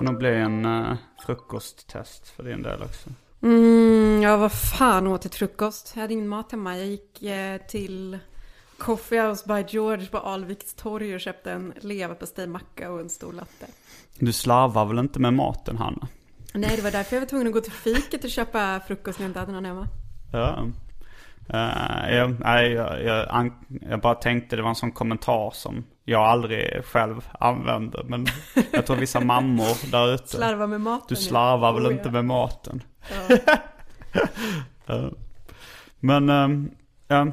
Får nog bli en uh, frukosttest för din del också. Mm, ja, vad fan åt till frukost? Jag hade ingen mat hemma. Jag gick eh, till Coffee House by George på Alviks torg och köpte en leverpastejmacka och en stor latte. Du slarvar väl inte med maten, Hanna? Nej, det var därför jag var tvungen att gå till fiket och köpa frukost när jag inte hade någon hemma. Ja. Uh, jag, jag, jag, jag, bara tänkte det var en sån kommentar som jag aldrig själv använder. Men jag tror vissa mammor där ute. Slarvar med maten. Du slarvar väl oh, inte ja. med maten? Ja. men um, ja,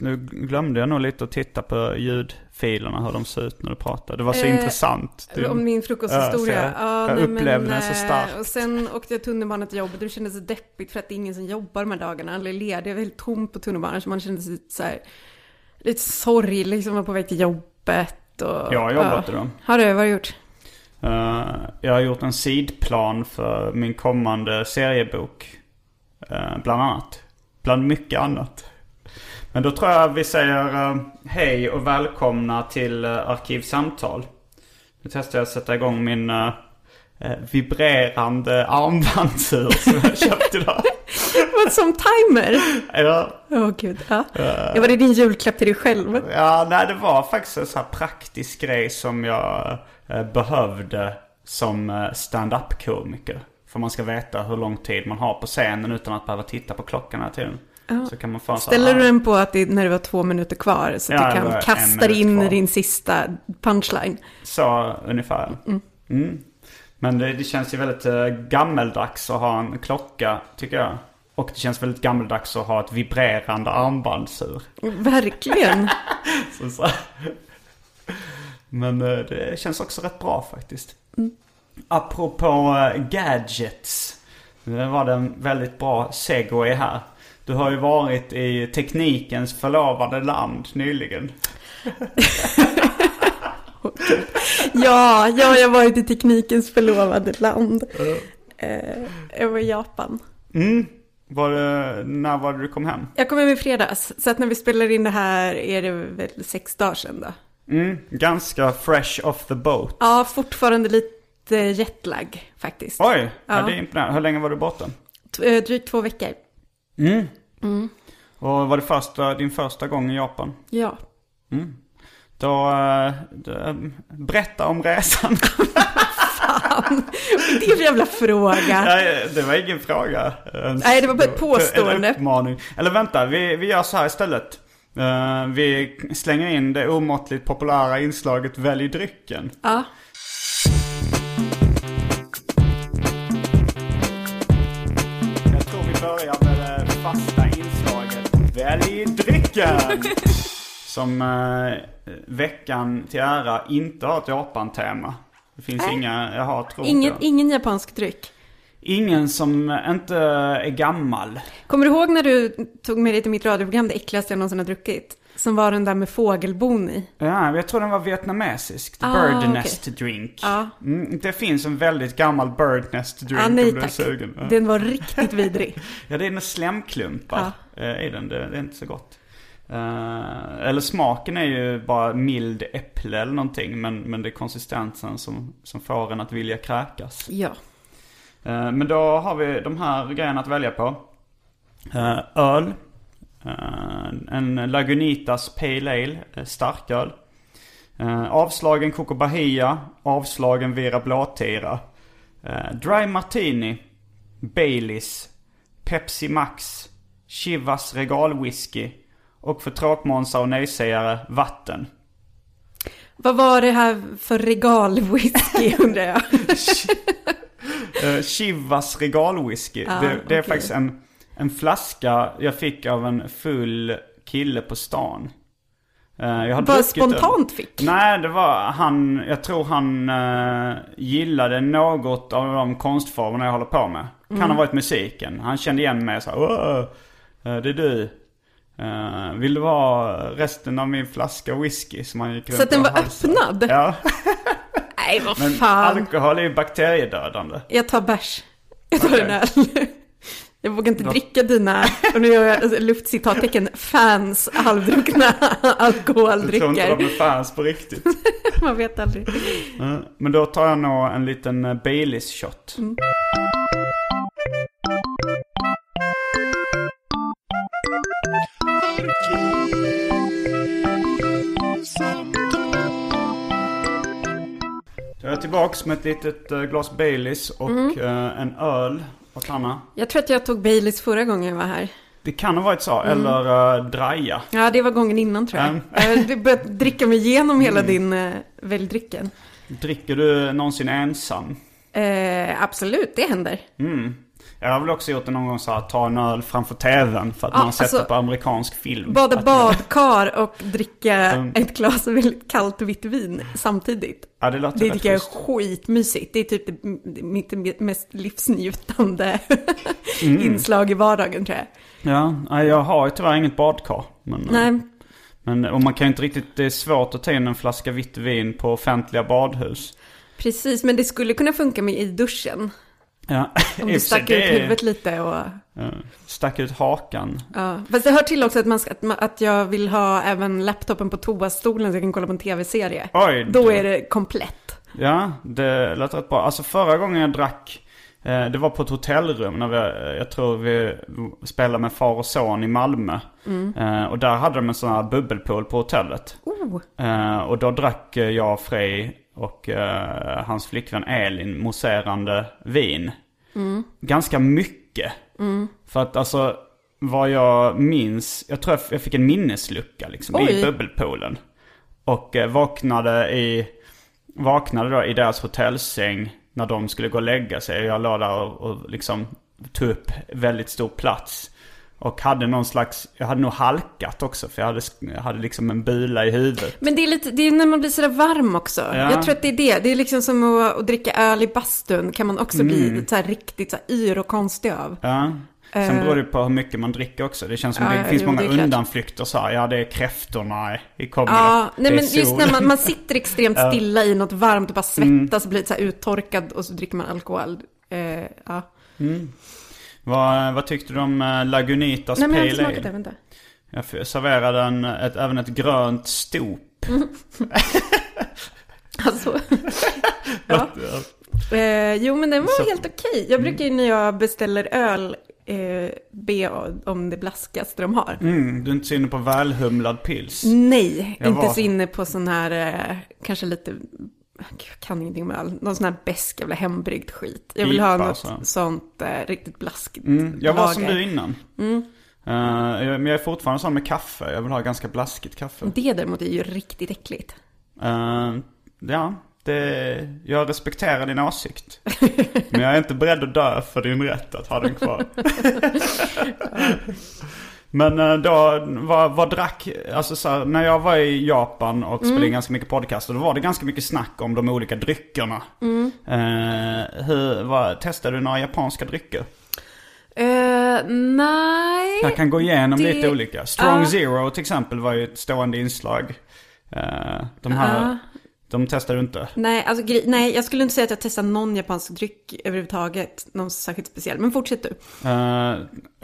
nu glömde jag nog lite att titta på ljudfilerna, hur de ser ut när du pratar. Det var så eh, intressant. Du, om min frukosthistoria. Uh, ja, jag nej, upplevde men, den så eh, starkt. Och sen åkte jag tunnelbana till jobbet. Det kändes så deppigt för att det är ingen som jobbar de här dagarna. Alla är lediga. Det var helt tomt på tunnelbanan. Så man kände sig så här, lite sorglig, liksom var på väg till jobbet. Och, jag har jobbat uh, då. Har du? Vad har du gjort? Uh, jag har gjort en sidplan för min kommande seriebok. Uh, bland annat. Bland mycket annat. Men då tror jag vi säger uh, hej och välkomna till Arkivsamtal. Nu testar jag att sätta igång min vibrerande armbandsur som jag köpte idag. Vad som timer? Ja. Åh oh, gud. Ja. Uh, var det din julklapp till dig själv? Ja, nej det var faktiskt en sån här praktisk grej som jag behövde som stand-up komiker. För man ska veta hur lång tid man har på scenen utan att behöva titta på klockan hela tiden. Ja. Så kan man få Ställer så, du den på att det, när det var två minuter kvar så att ja, du kan kasta in kvar. din sista punchline? Så ungefär. Mm. Mm. Men det, det, känns ju väldigt uh, gammeldags att ha en klocka tycker jag. Och det känns väldigt gammeldags att ha ett vibrerande armbandsur. Verkligen. så, så. Men uh, det känns också rätt bra faktiskt. Mm. Apropå uh, gadgets. Det var det en väldigt bra segway här. Du har ju varit i teknikens förlovade land nyligen. ja, ja, jag har varit i teknikens förlovade land. Uh. jag var i Japan. Mm. Var det, när var det du kom hem? Jag kom hem i fredags. Så att när vi spelar in det här är det väl sex dagar sedan då. Mm, ganska fresh off the boat. Ja, fortfarande lite jetlag faktiskt. Oj, ja. ja det är imponerande. Hur länge var du borta? Eh, drygt två veckor. Mm. mm. Och var det första, din första gång i Japan? Ja. Mm. Då, eh, då, berätta om resan. Fan, det är en jävla fråga. Nej, det var ingen fråga. Nej, det var bara ett påstående. En uppmaning. Eller vänta, vi, vi gör så här istället. Uh, vi slänger in det omåttligt populära inslaget Välj drycken. Ja. Jag tror vi börjar fasta inslaget Välj drycken! Som eh, veckan till ära inte har ett Japan-tema. Det finns äh. inga, jag har tror ingen, ingen japansk dryck? Ingen som inte är gammal. Kommer du ihåg när du tog med dig till mitt radioprogram det äckligaste jag någonsin har druckit? Som var den där med fågelbon i. Ja, jag tror den var vietnamesisk. The Ah, Bird Nest Drink. Ja. Mm, det finns en väldigt gammal Bird Nest Drink Ah, nej om du är sugen. Den var riktigt vidrig. Ja, det är några slemklumpar eh, i den. Det, det är inte så gott. Eh, eller smaken är ju bara mild äpple eller någonting. Men, men det är konsistensen som, som får en att vilja kräkas. Ja. Eh, men då har vi de här grejerna att välja på. Eh, öl. En Lagunitas Pale Ale, starköl. Uh, avslagen Coco Bahia, avslagen Vera Blåtira. Uh, dry Martini, Baileys, Pepsi Max, Chivas Regal Whisky och för tråkmånsar och nejsägare vatten. Vad var det här för regalwhisky undrar jag? Uh, Chivas Regal Whisky. Ah, det, det är okej. faktiskt en, en flaska jag fick av en full kille på stan. Eh, jag Bara spontant fick? Nej, det var han, jag tror han uh, gillade något av de konstformerna jag håller på med. Kan Mm. ha varit musiken. Han kände igen mig Åh, eh, det är du. Eh, vill du ha resten av min flaska whisky som han gick runt Så att den var öppnad? Ja, Nej, vad men fan. alkohol är ju bakteriedödande. Jag tar bärs. Jag tar Okej. en öl. Jag vågar inte dricka dina, och nu gör jag alltså, luftcitattecken, fans halvdruckna Jag tror inte alkoholdrycker. de är fans på riktigt. Man vet aldrig. Eh, Men då tar jag nog en liten Baileys shot. Så tillbaks med ett litet eh, glas Baileys och eh, en öl åt Hanna. Jag tror att jag tog Baileys förra gången jag var här. Det kan ha varit så, eller uh, Draja. Ja, det var gången innan tror jag. Mm. Jag börjat dricka mig igenom hela din uh, väljdrycken. Dricker du någonsin ensam? Eh, absolut, det händer. Mm. Jag har väl också gjort det någon gång så här, ta en öl framför tvn för att Ja, man har sett alltså, det på amerikansk film. Bada badkar och dricka Mm. ett glas väldigt kallt vitt vin samtidigt. Ja, det låter Det tycker jag är skitmysigt. Det är typ det, mitt mest livsnjutande Mm. inslag i vardagen tror jag. Ja, jag har ju tyvärr inget badkar. Men, Nej, men, och man kan ju inte riktigt, det är svårt att ta in en flaska vitt vin på offentliga badhus. precis. Men det skulle kunna funka med i duschen. Ja, Om du och stack ut huvudet lite och... ja, stack ut hakan. Ja. Fast det hör till också att, man ska, att, man, att jag vill ha även laptopen på toastolen så jag kan kolla på en tv-serie. Oj, Då det- är det komplett. Ja, det lät rätt bra. Alltså förra gången jag drack, eh, det var på ett hotellrum när vi, eh, jag tror vi spelade med far och son i Malmö. Eh, och där hade de en sån här bubbelpool på hotellet. Oh. Eh, och då drack jag, Frej och eh, hans flickvän Elin mousserande vin. Ganska mycket. För att alltså, vad jag minns, jag tror jag, fick en minneslucka liksom i Oj. bubbelpoolen. Och eh, vaknade i, vaknade då i deras hotellsäng när de skulle gå och lägga sig. Jag låg där och, och liksom tog upp väldigt stor plats. Och hade någon slags, jag hade nog halkat också för jag hade, jag hade liksom en bula i huvudet. Men det är lite, det är när man blir sådär varm också. Ja. Jag tror att det är det. Det är liksom som att, att dricka öl i bastun kan man också Mm. bli så riktigt så yr och konstig av. Ja. Sen beror det på hur mycket man dricker också. Det känns som Ja, det finns jo, många det undanflykter så här. Ja, det är kräftorna i kommer Ja, nej men just sol. när man, man sitter extremt stilla i något varmt och bara Mm. svettas och blir så uttorkad och så dricker man alkohol. Eh, ja. Vad, vad tyckte du om eh, Lagunitas Nej jag Pale det, Ale? vänta. Jag serverade en, ett, även ett grönt stop. Alltså. ja. Eh, jo men den var Så- helt okej. Jag brukar ju när jag beställer öl eh, be om det blaskigaste de har. Mm, du är inte så inne på välhumlad pils? Nej, Jag inte var- så inne på sån här, eh, kanske lite, jag kan ingenting om öl, någon sån här besk jävla hembryggd skit. Jag vill ha IPA, något så. sånt eh, riktigt blaskigt Mm, jag var som lager. du innan. Eh, jag- men jag är fortfarande sån med kaffe. Jag vill ha ganska blaskigt kaffe. Det däremot är ju riktigt äckligt. Eh, ja, det, jag respekterar din åsikt. Men jag är inte beredd att dö för din rätt att ha den kvar. Men eh, då, vad, vad drack, alltså så här, när jag var i Japan och spelade in ganska mycket podcaster, då var det ganska mycket snack om de olika dryckerna. Eh, hur, vad, testade du några japanska drycker? Eh, nej. Jag kan gå igenom det- lite olika. Strong Ja. Zero till exempel var ju ett stående inslag. Eh, de här, de testade du inte? Nej, alltså, nej, jag skulle inte säga att jag testat någon japansk dryck överhuvudtaget. Någon särskilt speciell. Men fortsätt du.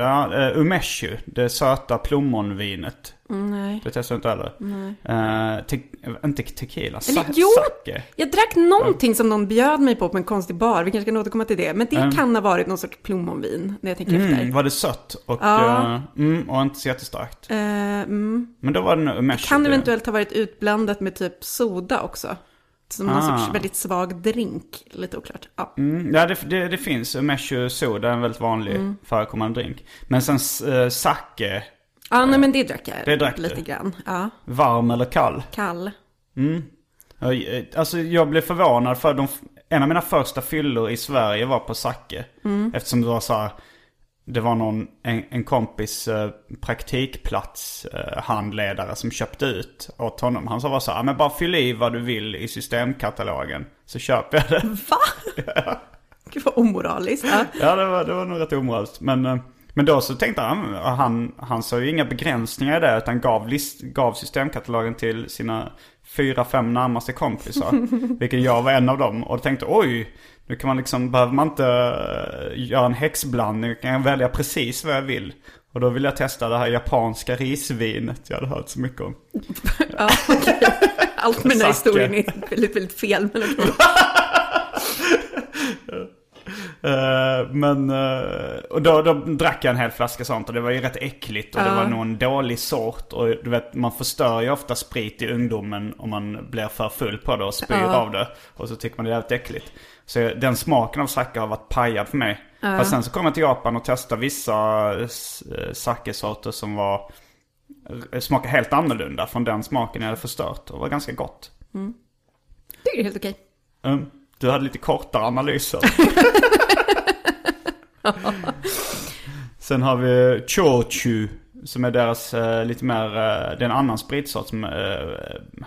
Uh, ja, uh, umeshu, det söta plommonvinet. Mm, nej. Det testade du inte heller? Nej. te- inte tequila, Eller, sa- jo! sake. Jag drack någonting som någon bjöd mig på på en konstig bar. Vi kanske kan återkomma till det. Men det Mm. kan ha varit någon sorts plommonvin när jag tänker Mm, efter. var det sött och, Ja. eh, mm, och inte så jättestarkt? Eh, mm. Men då var det nog umeshu. Kan det. eventuellt ha varit utblandat med typ soda också. Som någon Ah. sorts väldigt svag drink. Lite oklart. Ja. Mm, ja, det, det, det finns. Umeshu soda är en väldigt vanlig Mm. förekommande drink. Men sen uh, sake, Ja, nej men det drack jag Det drack du. lite grann. Ja, varm eller kall? kall. Ja, eh, Alltså jag blev förvånad för de, en av mina första fyllor i Sverige var på sake. Mm. Eftersom det var så här, det var någon, en, en kompis eh, praktikplats eh, handledare som köpte ut åt honom. Han sa bara så här, "Ja, men bara fyll i vad du vill i systemkatalogen. Så köper jag det. Va? Gud vad omoraliskt. Ja. Ja, det var, det var nog rätt omoraliskt. Men, eh, men då så tänkte han, han, han såg ju inga begränsningar i det. Utan gav, list, gav systemkatalogen till sina fyra, fem närmaste kompisar. vilket jag var en av dem. Och tänkte, oj, nu kan man liksom, behöver man inte eh, göra en häxblandning. Kan jag välja precis vad jag vill. Och då vill jag testa det här japanska risvinet jag hade hört så mycket om. Ja, okej. Allt med den här historien är väldigt, väldigt fel. Eh, men, eh, och då, då drack jag en hel flaska sånt och det var ju rätt äckligt och det var nog en dålig sort. Och du vet, man förstör ju ofta sprit i ungdomen om man blir för full på det och spyr av det. Och så tycker man det är jävligt äckligt. Så den smaken av sake har varit pajad för mig. Fast sen så kom jag till Japan och testade vissa eh, sakesorter som var smakade helt annorlunda från den smaken jag hade förstört. Och var ganska gott. Det är helt okej. Mm. Du hade lite kortare analyser. Sen har vi Chochu. Som är deras eh, lite mer, eh, det är en annan spritsort som eh,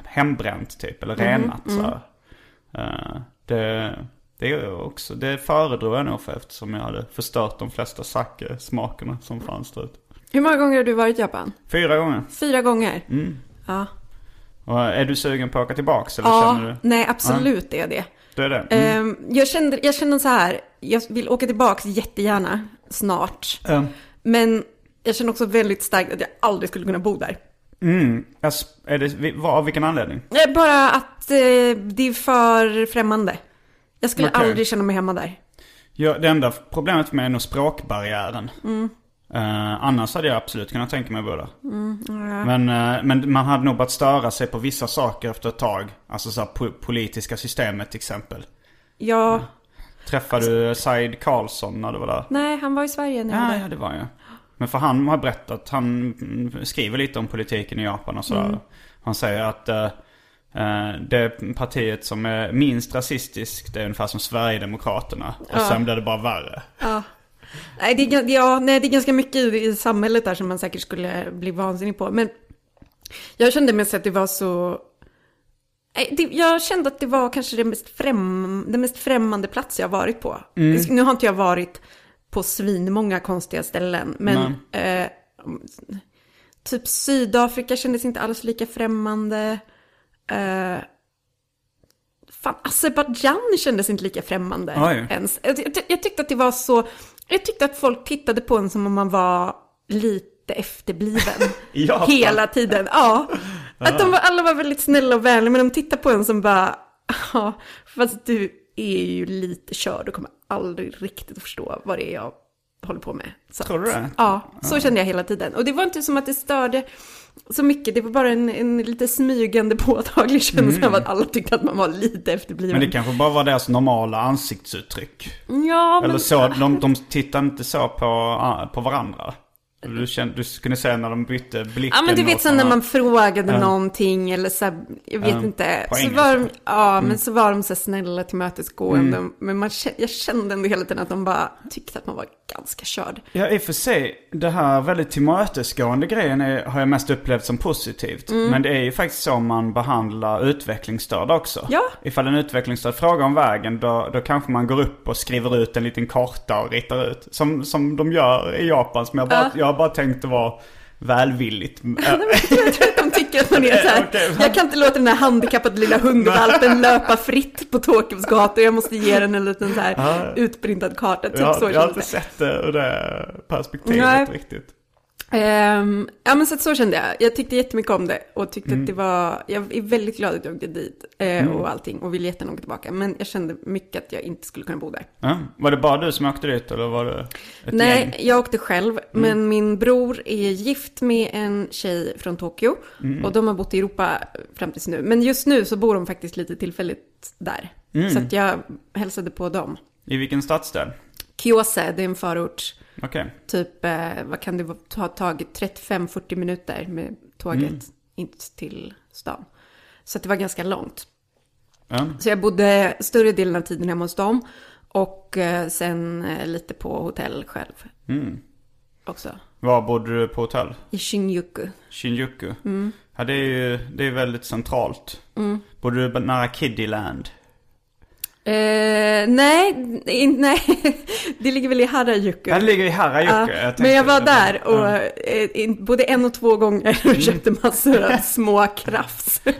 hembränt typ. Eller renat så här. Eh, det, det är också, det föredrog jag nog för eftersom jag hade förstört de flesta sake-smakerna som fanns där ute. Hur många gånger har du varit i Japan? Fyra gånger. Fyra gånger? Mm. Ja. Och är du sugen på att åka tillbaks eller Ja, känner du? nej absolut är det. Det är det? Mm. Ehm, jag, kände, jag kände så här, jag vill åka tillbaka jättegärna snart. Mm. Men jag känner också väldigt starkt att jag aldrig skulle kunna bo där. Mm. Alltså, Är det, vad- av vilken anledning? Eh, Bara att eh, det är för främmande. Jag skulle Okej. aldrig känna mig hemma där. Ja, det enda problemet för mig är nog språkbarriären. Eh, annars hade jag absolut kunnat tänka mig att bo där. men, eh, men man hade nog börjat störa sig på vissa saker efter ett tag. Alltså så här, po- politiska systemet till exempel. Ja, Träffade du Said Karlsson när du var där? nej han var i Sverige när jag var Ja, där. ja, det var jag. Men för han har berättat, han mm, skriver lite om politiken i Japan och sådär. Han säger att eh, eh, det partiet som är minst rasistiskt det är ungefär som Sverigedemokraterna. Och sen blir det bara värre. Nej, det är, ja, nej, det är ganska mycket i, samhället där som man säkert skulle bli vansinnig på. Men jag kände mest att det var så... Jag kände att det var kanske det mest, främ, det mest främmande plats jag varit på. Nu har inte jag varit på svinmånga konstiga ställen, men eh, typ Sydafrika kändes inte alls lika främmande. Eh, fan, Azerbajdzjan kändes inte lika främmande Oj. ens. Jag, jag tyckte att det var så, jag tyckte att folk tittade på en som om man var lite efterbliven. Japan? Hela tiden, ja. Att de var, alla var väldigt snälla och vänliga, men de tittade på en som bara, ja, fast du är ju lite körd och kommer aldrig riktigt att förstå vad det är jag håller på med. Så Tror du det? Ja, så kände jag hela tiden. Och det var inte som att det störde så mycket, det var bara en, en lite smygande påtaglig känsla av att alla tyckte att man var lite efterbliven. Men det kanske bara var deras normala ansiktsuttryck. Ja, men... Eller så, de, de tittar inte så på, ah, på varandra. Du, kände, du kunde se när de bytte blicken. Ja men du vet sen när man frågade någonting eller så här, jag vet Ja, inte. Så. Mm. var de, ja men så var de så snälla tillmötesgående. Men man, jag kände ändå hela tiden att de bara tyckte att man var ganska körd. Ja, i och för sig. Det här väldigt tillmötesgående grejen är, har jag mest upplevt som positivt. Mm. Men det är ju faktiskt så man behandlar utvecklingsstörda också. Ja. Ifall en utvecklingsstörd frågar om vägen, då, då kanske man går upp och skriver ut en liten karta och ritar ut. Som, som de gör i Japan, som jag bara, jag har bara tänkt det var välvilligt. Jag tror att de tycker att man är så här. Jag kan inte låta den här handikappade lilla hundvalpen löpa fritt på Tokyos gator. Jag måste ge den en liten så här utprintad karta. Typ jag, så jag har inte sett det ur det perspektivet Nej. riktigt. Ehm, ja men så, så kände jag. Jag tyckte jättemycket om det och tyckte Mm. att det var, jag är väldigt glad att jag åkte dit eh, och allting och vill jättegärna åka tillbaka. Men jag kände mycket att jag inte skulle kunna bo där. Ja. Var det bara du som åkte dit eller var det ett Nej, gäng? jag åkte själv, men min bror är gift med en tjej från Tokyo. Och de har bott i Europa fram tills nu. Men just nu så bor de faktiskt lite tillfälligt där. Så att jag hälsade på dem. I vilken stadsdel? Kyose, det är en förort. Okej. Typ, eh, vad kan det ha tagit? 35-40 minuter med tåget in till stan. Så det var ganska långt. Ja. Så jag bodde större delen av tiden hemma hos dem. Och eh, sen eh, lite på hotell själv. Också. Var bodde du på hotell? I Shinjuku. Shinjuku? Mm. Ja, det är ju det är väldigt centralt. Bodde du nära Kiddyland? Eh, nej, in, nej, det ligger väl i Harajuku. Den ligger i Harajuku. Ja, tänkte- men jag var där och eh, in, både en och två gånger Mm. och köpte massor av små krafts. Ja,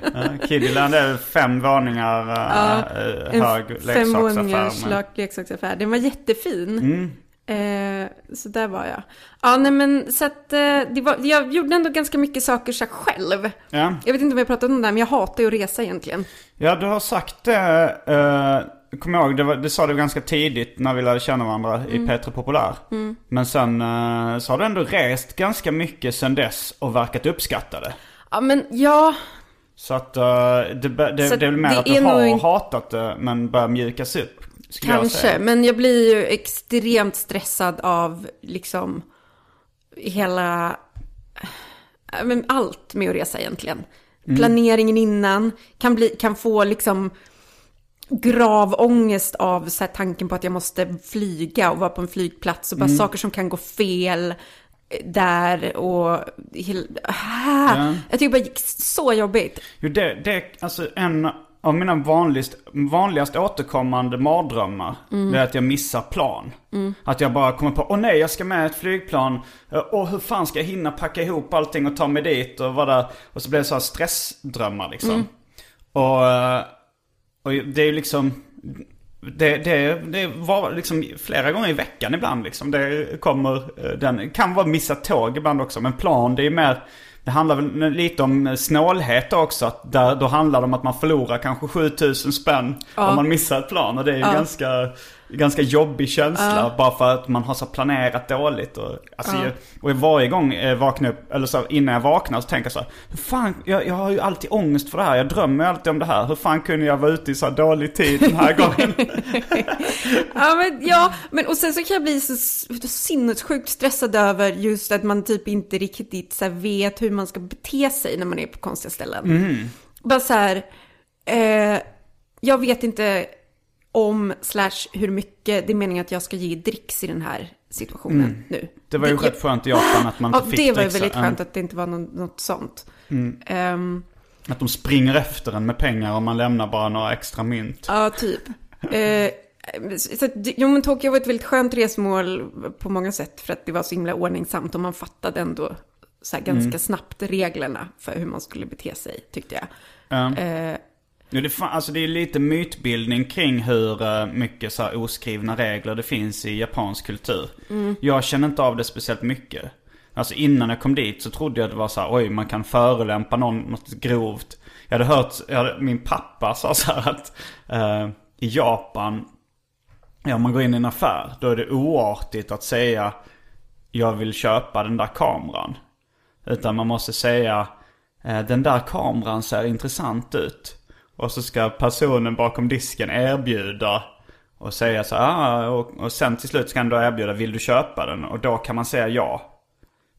Kiddyland är fem våningar äh, En hög leksaksaffär. med- leksaksaffär. Den var jättefin. Mm. Eh, så där var jag. Ja, nej men så att eh, det var, jag gjorde ändå ganska mycket saker så själv. Ja. Jag vet inte om jag pratat om det här, men jag hatar ju att resa egentligen. ja, du har sagt det. Uh, Kommer ihåg, det, var, det sa du ganska tidigt när vi lärde känna varandra Mm. i P3 Populär. Men sen eh, så har du ändå rest ganska mycket sen dess och verkat uppskatta det. Ja, men ja, Så att eh, det, det, Så det är väl mer att du har hatat det men börjar mjukas upp. Jag kanske. säga. Men jag blir ju extremt stressad av liksom hela, ja, men allt med att resa egentligen. Mm. Planeringen innan kan, bli, kan få liksom grav ångest av så tanken på att jag måste flyga och vara på en flygplats och bara Mm. saker som kan gå fel eh, där och ah, Ja. Jag tycker bara det gick så jobbigt. Jo, det, det är alltså en av mina vanligast, vanligast återkommande mardrömmar. Mm. Det är att jag missar plan. Att jag bara kommer på, åh nej jag ska med ett flygplan. Och hur fan ska jag hinna packa ihop allting och ta mig dit och vara där. Och så blir det så här stressdrömmar liksom. Mm. Och, eh, och det är ju liksom, det, det, det var liksom flera gånger i veckan ibland liksom. Det kommer, eh, den kan vara missat tåg ibland också. Men plan det är ju mer, det handlar väl lite om snålhet också. Att där, då handlar det om att man förlorar kanske 7000 spänn om man missar ett plan. Och det är ju ganska, ganska jobbig känsla. Bara för att man har så planerat dåligt. Och, alltså, jag, och varje gång jag vaknar upp, eller så innan jag vaknar så tänker jag så här, hur fan, jag, jag har ju alltid ångest för det här. Jag drömmer alltid om det här. Hur fan kunde jag vara ute i så här dålig tid den här gången? Ja, men, ja, men och sen så kan jag bli så sinnessjukt stressad över just att man typ inte riktigt så vet hur man ska bete sig när man är på konstiga ställen. Bara så här, eh, jag vet inte om slash hur mycket det är meningen att jag ska ge dricks i den här situationen nu. Det var ju rätt skönt i Japan att man Ja, inte fick det var ju dricksa. väldigt Ja. skönt att det inte var någon, något sånt. Ehm, Att de springer efter en med pengar om man lämnar bara några extra mynt. Ja, typ. Eh, så, jo, men Tokyo var ett väldigt skönt resmål på många sätt för att det var så himla ordningsamt och man fattade ändå så ganska snabbt reglerna för hur man skulle bete sig, tyckte jag. Ja. Eh, Ja, det, alltså det är lite mytbildning kring hur eh, mycket så här oskrivna regler det finns i japansk kultur. Jag känner inte av det speciellt mycket. Alltså innan jag kom dit så trodde jag det var så här, oj man kan förolämpa någon något grovt. Jag hade hört, jag hade, min pappa sa så här att eh, i Japan, ja, om man går in i en affär, då är det oartigt att säga jag vill köpa den där kameran. Utan man måste säga eh, den där kameran ser intressant ut. Och så ska personen bakom disken erbjuda och säga så ah, och, och sen till slut ska han då erbjuda, vill du köpa den? Och då kan man säga ja.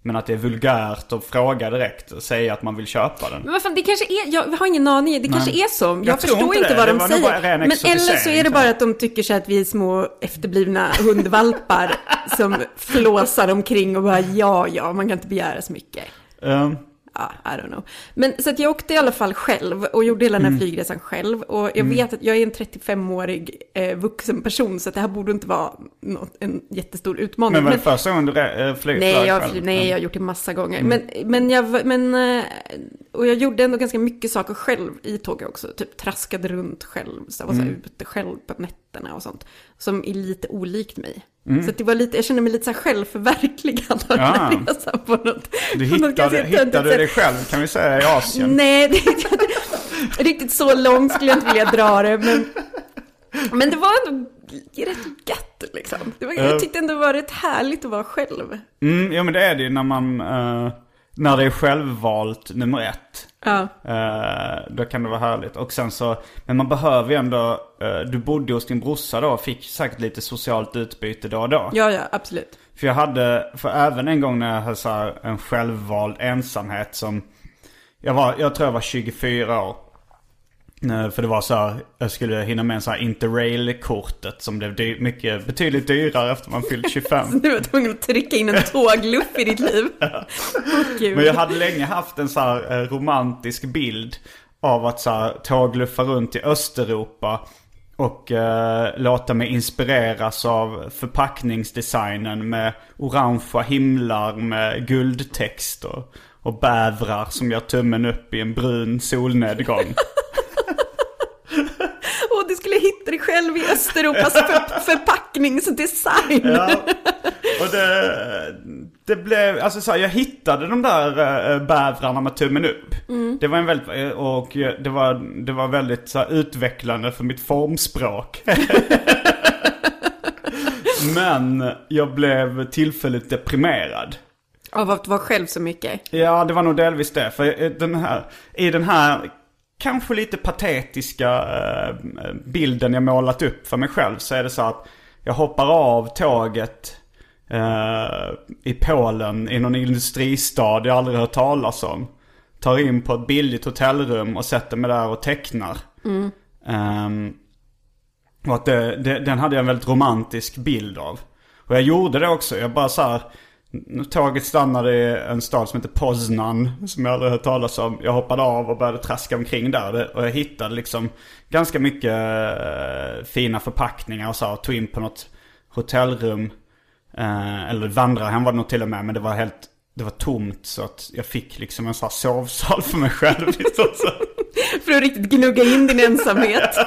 Men att det är vulgärt att fråga direkt och säga att man vill köpa den. Men vad fan, det kanske är, jag har ingen aning, det kanske är så. Jag, Jag förstår inte inte vad Det de säger. Men eller så är det bara att de tycker sig att vi är små efterblivna hundvalpar som flåsar omkring och bara ja, ja, man kan inte begära så mycket. Um, Ja, I don't know. Men så att jag åkte i alla fall själv och gjorde hela den Mm. här flygresan själv. Och jag vet att jag är en 35-årig eh, vuxen person så att det här borde inte vara något, en jättestor utmaning. men var det första gången du äh, flyg, Nej, flög jag, själv? nej, jag har gjort det massa gånger. Men, men, jag, men, eh, och jag gjorde ändå ganska mycket saker själv i tåget också. Typ traskade runt själv, så jag var så här ute själv på nätterna och sånt. Som är lite olikt mig. Så att det var lite, jag kände mig lite så här självförverkligad av den här Ja. resan på något. Du på något hittade, du dig själv kan vi säga i Asien? Nej, det, riktigt så långt skulle jag inte vilja dra det. Men, men det var ändå rätt gött liksom. Det var, jag tyckte ändå det var rätt härligt att vara själv. Mm, ja men det är det när man, eh, när det är självvalt nummer ett. Ja. Eh, då kan det vara härligt. Och sen så, men man behöver ju ändå, eh, du bodde hos din brorsa då och fick säkert lite socialt utbyte då och då. ja, ja, absolut. För jag hade, för även en gång när jag hade så här en självvald ensamhet som, jag var, jag tror jag var 24 år. Eh, För det var så här, jag skulle hinna med en så här interrail-kortet som blev dy- mycket, betydligt dyrare efter man fyllt 25. Du var tvungen att trycka in en tågluff i ditt liv. Gud. Men jag hade länge haft en så här eh, romantisk bild av att så här tågluffa runt i Östeuropa och eh, låta mig inspireras av förpackningsdesignen med orangea himlar med guldtext och, och bävrar som gör tummen upp i en brun solnedgång. Och du skulle hitta dig själv i Östeuropas för, förpackningsdesign. Ja. Och det, det blev, alltså så här, jag hittade de där äh, bävrarna med tummen upp. Det var en väldigt, eh, och det var, det var väldigt så här, utvecklande för mitt formspråk. Men jag blev tillfälligt deprimerad. Av att vara själv så mycket. Ja, det var nog delvis det. För eh, den här, i den här kanske lite patetiska eh, bilden jag målat upp för mig själv så är det så att jag hoppar av tåget eh, i Polen i någon industristad jag aldrig hört talas om. Tar in på ett billigt hotellrum och sätter mig där och tecknar. Ehm, och att det, det, den hade jag en väldigt romantisk bild av. Och jag gjorde det också. Jag bara så här. Tåget stannade i en stad som heter Poznan. Som jag aldrig hört talas om. Jag hoppade av och började traska omkring där. Och jag hittade liksom ganska mycket eh, fina förpackningar och så. Och tog in på något hotellrum. Eh, eller vandrarhem var det nog till och med. Men det var helt... Det var tomt så att jag fick liksom en sån här sovsal för mig själv. Liksom, för att riktigt gnugga in din ensamhet.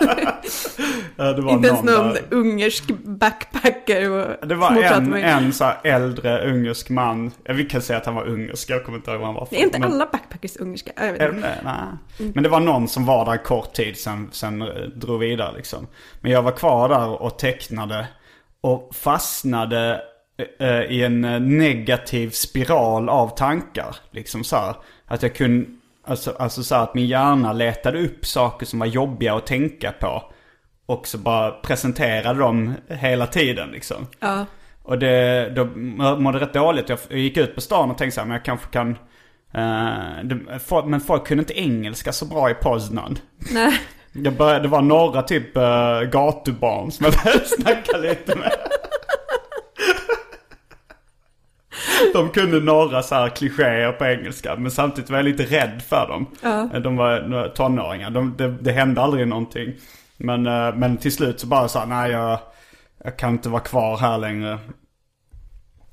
Eh, Det var Inte ens någon där. ungersk backpacker och Det var en, en så äldre ungersk man. Vi kan säga att han var ungersk, jag kommer inte ihåg vad han var för. Det är inte men- alla backpackers ungerska. Jag vet inte. det? Nej. Men det var någon som var där kort tid sen, sen eh, drog vidare liksom. Men jag var kvar där och tecknade. Och fastnade eh, i en eh, negativ spiral av tankar. Liksom så här. Att jag kunde, alltså, alltså så att min hjärna letade upp saker som var jobbiga att tänka på. Och så bara presenterade dem hela tiden liksom. Ja. Och det, då mådde rätt dåligt. Jag gick ut på stan och tänkte så här, men jag kanske kan... eh, det, folk, men folk kunde inte engelska så bra i Poznan. Nej. Jag började, det var några typ uh, gatubarn som jag började snacka lite med. De kunde några så här klichéer på engelska men samtidigt var jag lite rädd för dem. Ja. De var tonåringar. De, det, det hände aldrig någonting. Men, eh, men till slut så bara så här, nej jag, jag kan inte vara kvar här längre.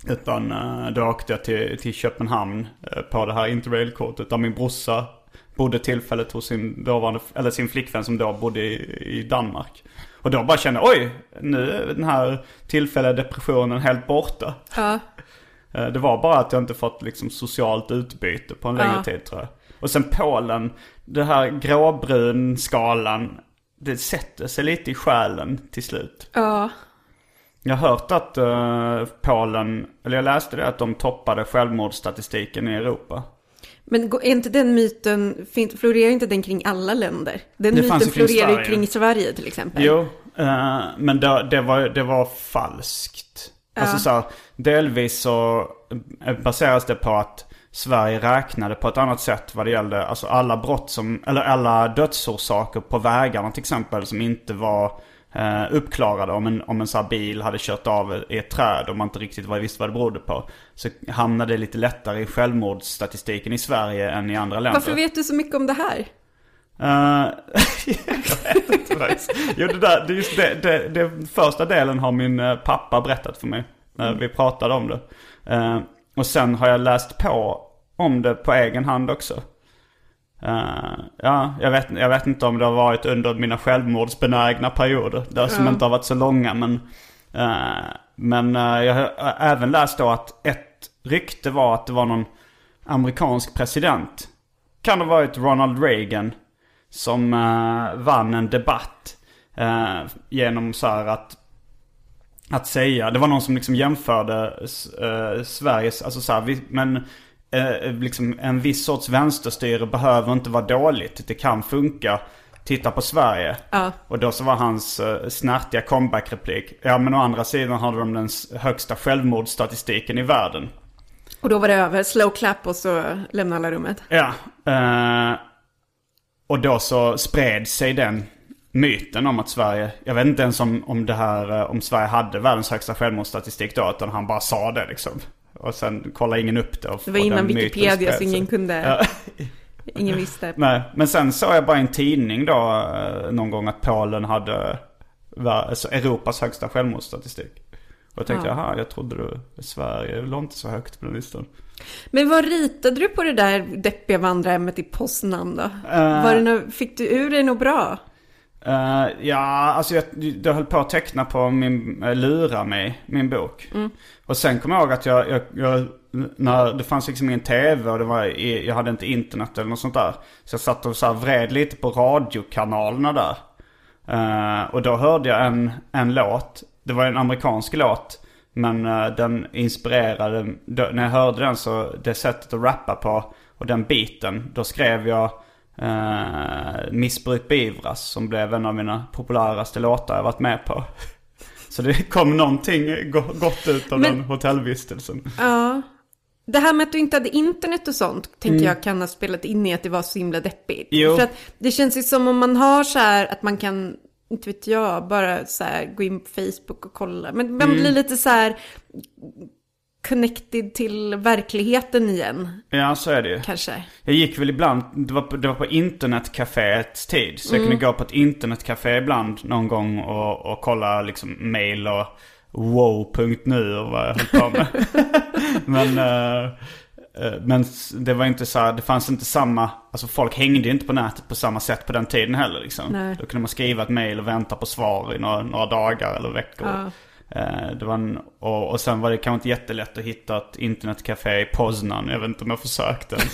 Utan eh, då åkte jag till, till Köpenhamn eh, på det här interrailkortet där min brorsa bodde tillfället hos sin dåvarande, eller sin flickvän som då bodde i, i Danmark. Och då bara kände oj, nu är den här tillfälliga depressionen helt borta. Ja. Eh, Det var bara att jag inte fått liksom socialt utbyte på en längre Ja. tid tror jag. Och sen Polen, det här gråbrun skalan, det sätter sig lite i själen till slut. Ja. Jag har hört att eh, Polen, eller jag läste det att de toppade självmordsstatistiken i Europa. Men är inte den myten, florerar inte den kring alla länder? Den Det myten florerar ju kring Sverige till exempel. Jo, eh, men det, det, var, det var falskt. Alltså så här, delvis så eh, baseras det på att Sverige räknade på ett annat sätt vad det gällde alltså alla brott som, eller alla dödsorsaker på vägarna till exempel som inte var eh, uppklarade. Om en, om en här bil hade kört av i ett träd och man inte riktigt var- visste vad det berodde på. Så hamnade det lite lättare i självmordsstatistiken i Sverige än i andra länder. Varför vet du så mycket om det här? Eh, jag vet inte faktiskt. Jo, det, där, det, just det, det, det första delen har min eh, pappa berättat för mig. När vi pratade om det. Eh, och sen har jag läst på om det på egen hand också. Eh, ja, jag vet, jag vet inte om det har varit under mina självmordsbenägna perioder. Där som inte har varit så långa. Men, men jag har även läst då att ett rykte var att det var någon amerikansk president. Kan det ha varit Ronald Reagan. Som eh, vann en debatt. eh, genom så att att säga. Det var någon som liksom jämförde eh, Sveriges, alltså så här, vi, men eh, liksom en viss sorts vänsterstyre behöver inte vara dåligt. Det kan funka. Titta på Sverige. Ja. Och då så var hans uh, snärtiga comeback-replik. Ja men å andra sidan hade de den högsta självmordsstatistiken i världen. Och då var det över, slow clap och så lämnade alla rummet. Ja. eh, och då så spred sig den myten om att Sverige, jag vet inte ens om, om det här, eh, om Sverige hade världens högsta självmordsstatistik då, utan han bara sa det liksom. Och sen kollade ingen upp det. Och, Det var och innan Wikipedia så ingen kunde, ingen visste. Nej, men sen såg jag bara i en tidning då eh, någon gång att Polen hade alltså Europas högsta självmordsstatistik. Och jag tänkte, Ja. jaha, jag trodde du, Sverige låg inte så högt på den listan. Men vad ritade du på det där deppiga vandrarhemmet i Poznan då? Eh. Var det nå- fick du ur dig något bra? Eh, ja, alltså jag, jag höll på att teckna på min uh, Lura mig, min bok. Och sen kom jag ihåg att jag, jag, jag, när det fanns liksom ingen tv och det var, jag hade inte internet eller något sånt där. Så jag satt och så här vred lite på radiokanalerna där. Eh, och då hörde jag en, en låt. Det var en amerikansk låt. Men eh, den inspirerade, då, när jag hörde den så, det sättet att rappa på och den biten. Då skrev jag eh, Missbruk beivras som blev en av mina populäraste låtar jag varit med på. Så det kom någonting go- gott ut av Men- den hotellvistelsen. Ja. Det här med att du inte hade internet och sånt tänker Mm. jag kan ha spelat in i att det var så himla deppigt. Jo. För att det känns ju som om man har så här att man kan, inte vet jag, bara så här gå in på Facebook och kolla. Men man Mm. blir lite så här connected till verkligheten igen, Ja, så är det ju. kanske. Jag gick väl ibland, det var det var på internetcaféets tid. Så jag Mm. kunde gå på ett internetcafé ibland någon gång och, och kolla liksom mail och wow.nu och vad jag höll på med. men, eh, men s- det var inte så här, det fanns inte samma, alltså folk hängde ju inte på nätet på samma sätt på den tiden heller liksom. Nej. Då kunde man skriva ett mail och vänta på svar i några, några dagar eller veckor. Ja. Eh, Det var en, och, och sen var det kanske inte jättelätt att hitta ett internetcafé i Poznan. Jag vet inte om jag försökte.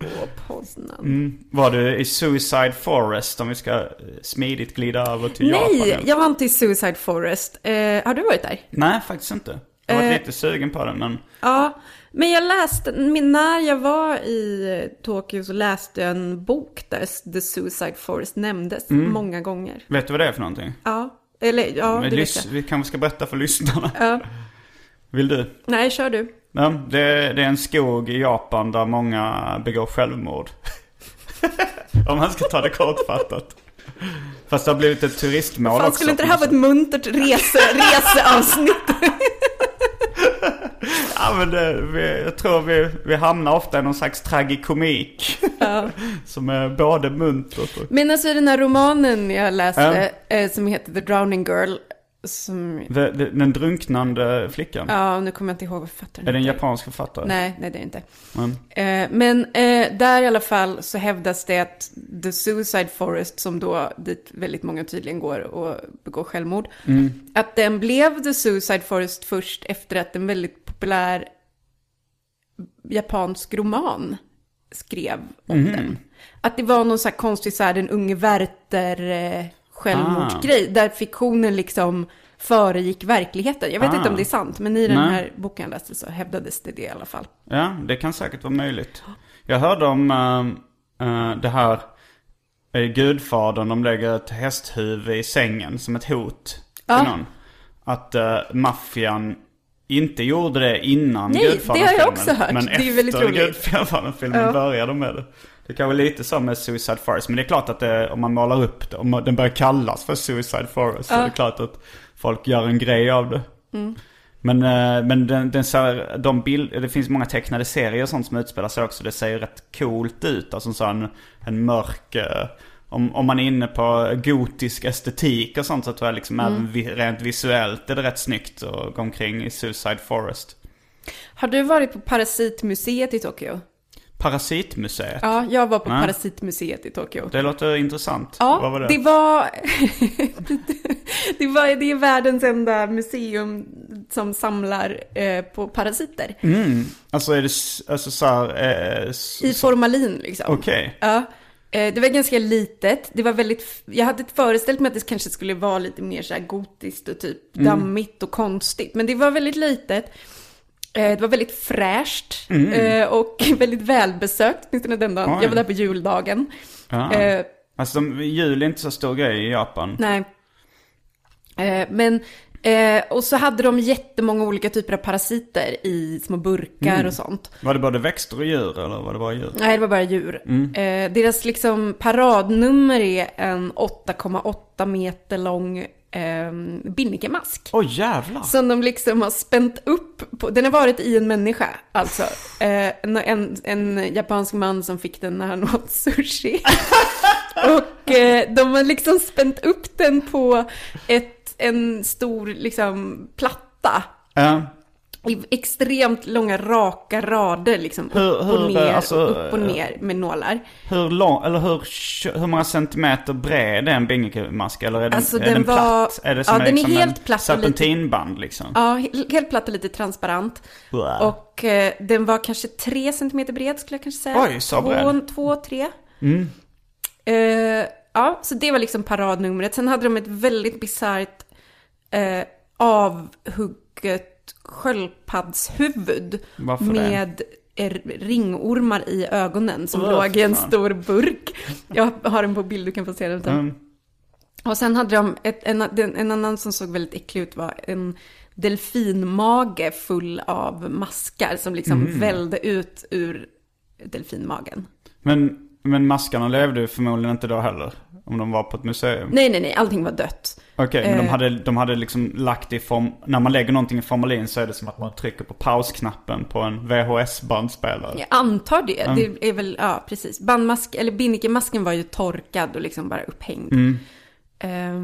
Åh, Poznan. Mm. Var du i Suicide Forest om vi ska eh, smidigt glida över till Japan? Nej, jag var inte i Suicide Forest. Eh, har du varit där? Nej, faktiskt inte. Jag var Eh. lite sugen på det men... Ja, men jag läste, men när jag var i Tokyo så läste jag en bok där The Suicide Forest nämndes Mm. många gånger. Vet du vad det är för någonting? Ja, eller ja, vi, det vet jag. vi kanske ska berätta för lyssnarna. Ja. Vill du? Nej, kör du. Ja, det, det är en skog i Japan där många begår självmord. om man ska ta det kortfattat. Fast det har blivit ett turistmål Fan, också. skulle inte det här vara ett muntert rese, reseavsnitt? Ja men det, vi, jag tror vi, vi hamnar ofta i någon slags tragikomik. som är både muntert och... Men alltså den här romanen jag läste, eh, som heter The Drowning Girl, som... The, the, den drunknande flickan. Ja, nu kommer jag inte ihåg vad författaren Är det en japansk författare? Nej, nej det är det inte. Mm. Eh, men eh, där i alla fall så hävdas det att The Suicide Forest, som då dit väldigt många tydligen går och begår självmord, att den blev The Suicide Forest först efter att en väldigt populär japansk roman skrev om den. Att det var någon så här konstig, så här, den unge Werther eh, självmordsgrej, där fiktionen liksom föregick verkligheten. Jag vet Ah. inte om det är sant, men i den Nej. här boken jag läste så hävdades det det i alla fall. Ja, det kan säkert vara möjligt. Jag hörde om äh, äh, det här i Gudfadern. De lägger ett hästhuvud i sängen som ett hot till Ja. någon. att maffian inte gjorde det innan Nej, Gudfadern det har jag också hört. Men Det är väldigt roligt. Gudfadern-filmen Ja. började med det. Det kan vara lite som med Suicide Forest. Men det är klart att det, om man målar upp det, om den börjar kallas för Suicide Forest så är det klart att folk gör en grej av det. Mm. Men, eh, men den, den ser, de bild, det finns många tecknade serier och sånt som utspelar sig också. Det ser ju rätt coolt ut. Alltså en en mörk... Om, om man är inne på gotisk estetik och sånt så tror jag liksom Mm. även vi, rent visuellt är det rätt snyggt att gå omkring i Suicide Forest. Har du varit på Parasitmuseet i Tokyo? Parasitmuseet. Ja, jag var på Nej. Parasitmuseet i Tokyo. Det låter intressant. Ja, Vad var det? det var... det, var det är världens enda museum som samlar eh, på parasiter. Mm. Alltså är det alltså så här, eh, I formalin liksom. Okej. Ja. Eh, Det var ganska litet. Det var väldigt, jag hade föreställt mig att det kanske skulle vara lite mer så här gotiskt och typ Mm. dammigt och konstigt. Men det var väldigt litet. Eh, Det var väldigt fräscht eh, och väldigt välbesökt, åtminstone den dagen. Mm. Oj. Jag var där på juldagen. Ja. Eh, Alltså jul är inte så stor grej i Japan. Nej. Eh, men, eh, och så hade de jättemånga olika typer av parasiter i små burkar Mm. och sånt. Var det både växter och djur eller var det bara djur? Nej, det var bara djur. Mm. Eh, deras liksom paradnummer är en 8,8 meter lång eh, binnikemask. Åh jävlar! Som de liksom har spänt upp på. Den har varit i en människa, alltså. Eh, en, en, en japansk man som fick den när han åt sushi. Och eh, de har liksom spänt upp den på ett, en stor liksom platta. Ja. I extremt långa raka rader liksom. Hur- upp hur, och ner, alltså, upp och ner med nålar. Hur lång, eller hur, hur många centimeter bred är en binnikemask? Eller är den, Alltså, är den den var- platt? Är det som ja, den är liksom helt en platt och lite- serpentinband liksom? Ja, he- helt platt och lite transparent. Blah. Och eh, den var kanske tre centimeter bred skulle jag kanske säga. Oj, så två, bred. Mm. Två, tre. Eh, ja, så det var liksom paradnumret. Sen hade de ett väldigt bisarrt eh, avhugget sköldpaddshuvud. Det? med er- ringormar i ögonen som Åh, låg i en fan. stor burk. Jag har den på bild, du kan få se den. Mm. Och sen hade de, ett, en, en annan som såg väldigt äcklig ut var en delfinmage full av maskar som liksom Mm. vällde ut ur delfinmagen. Men, men maskarna levde ju förmodligen inte då heller. Om de var på ett museum. Nej, nej, nej, allting var dött. Okej, men de Eh. hade, de hade liksom lagt i form... När man lägger någonting i formalin så är det som att man trycker på pausknappen på en VHS-bandspelare. Jag antar det. Det är väl, ja precis. Bandmask, eller binnikemasken var ju torkad och liksom bara upphängd. Mm.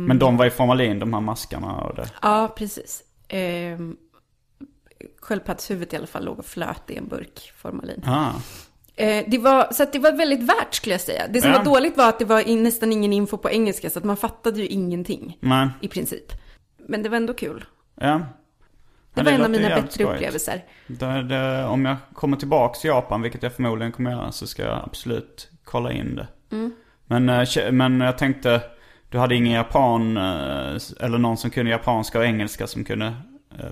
Men de var i formalin, de här maskarna och det. Ja, precis. Ehm, sköldpaddshuvudet i alla fall låg och flöt i en burk formalin. Ah. Eh, det var, så det var väldigt värt skulle jag säga. Det som Ja. var dåligt var att det var in, nästan ingen info på engelska så att man fattade ju ingenting Men, i princip. Men det var ändå kul. ja. Det Ja, var en av mina bättre skojigt. upplevelser. Det, det, om jag kommer tillbaka till Japan, vilket jag förmodligen kommer göra, så ska jag absolut kolla in det. Mm. Men, eh, men jag tänkte, du hade ingen japan, eh, eller någon som kunde japanska och engelska som kunde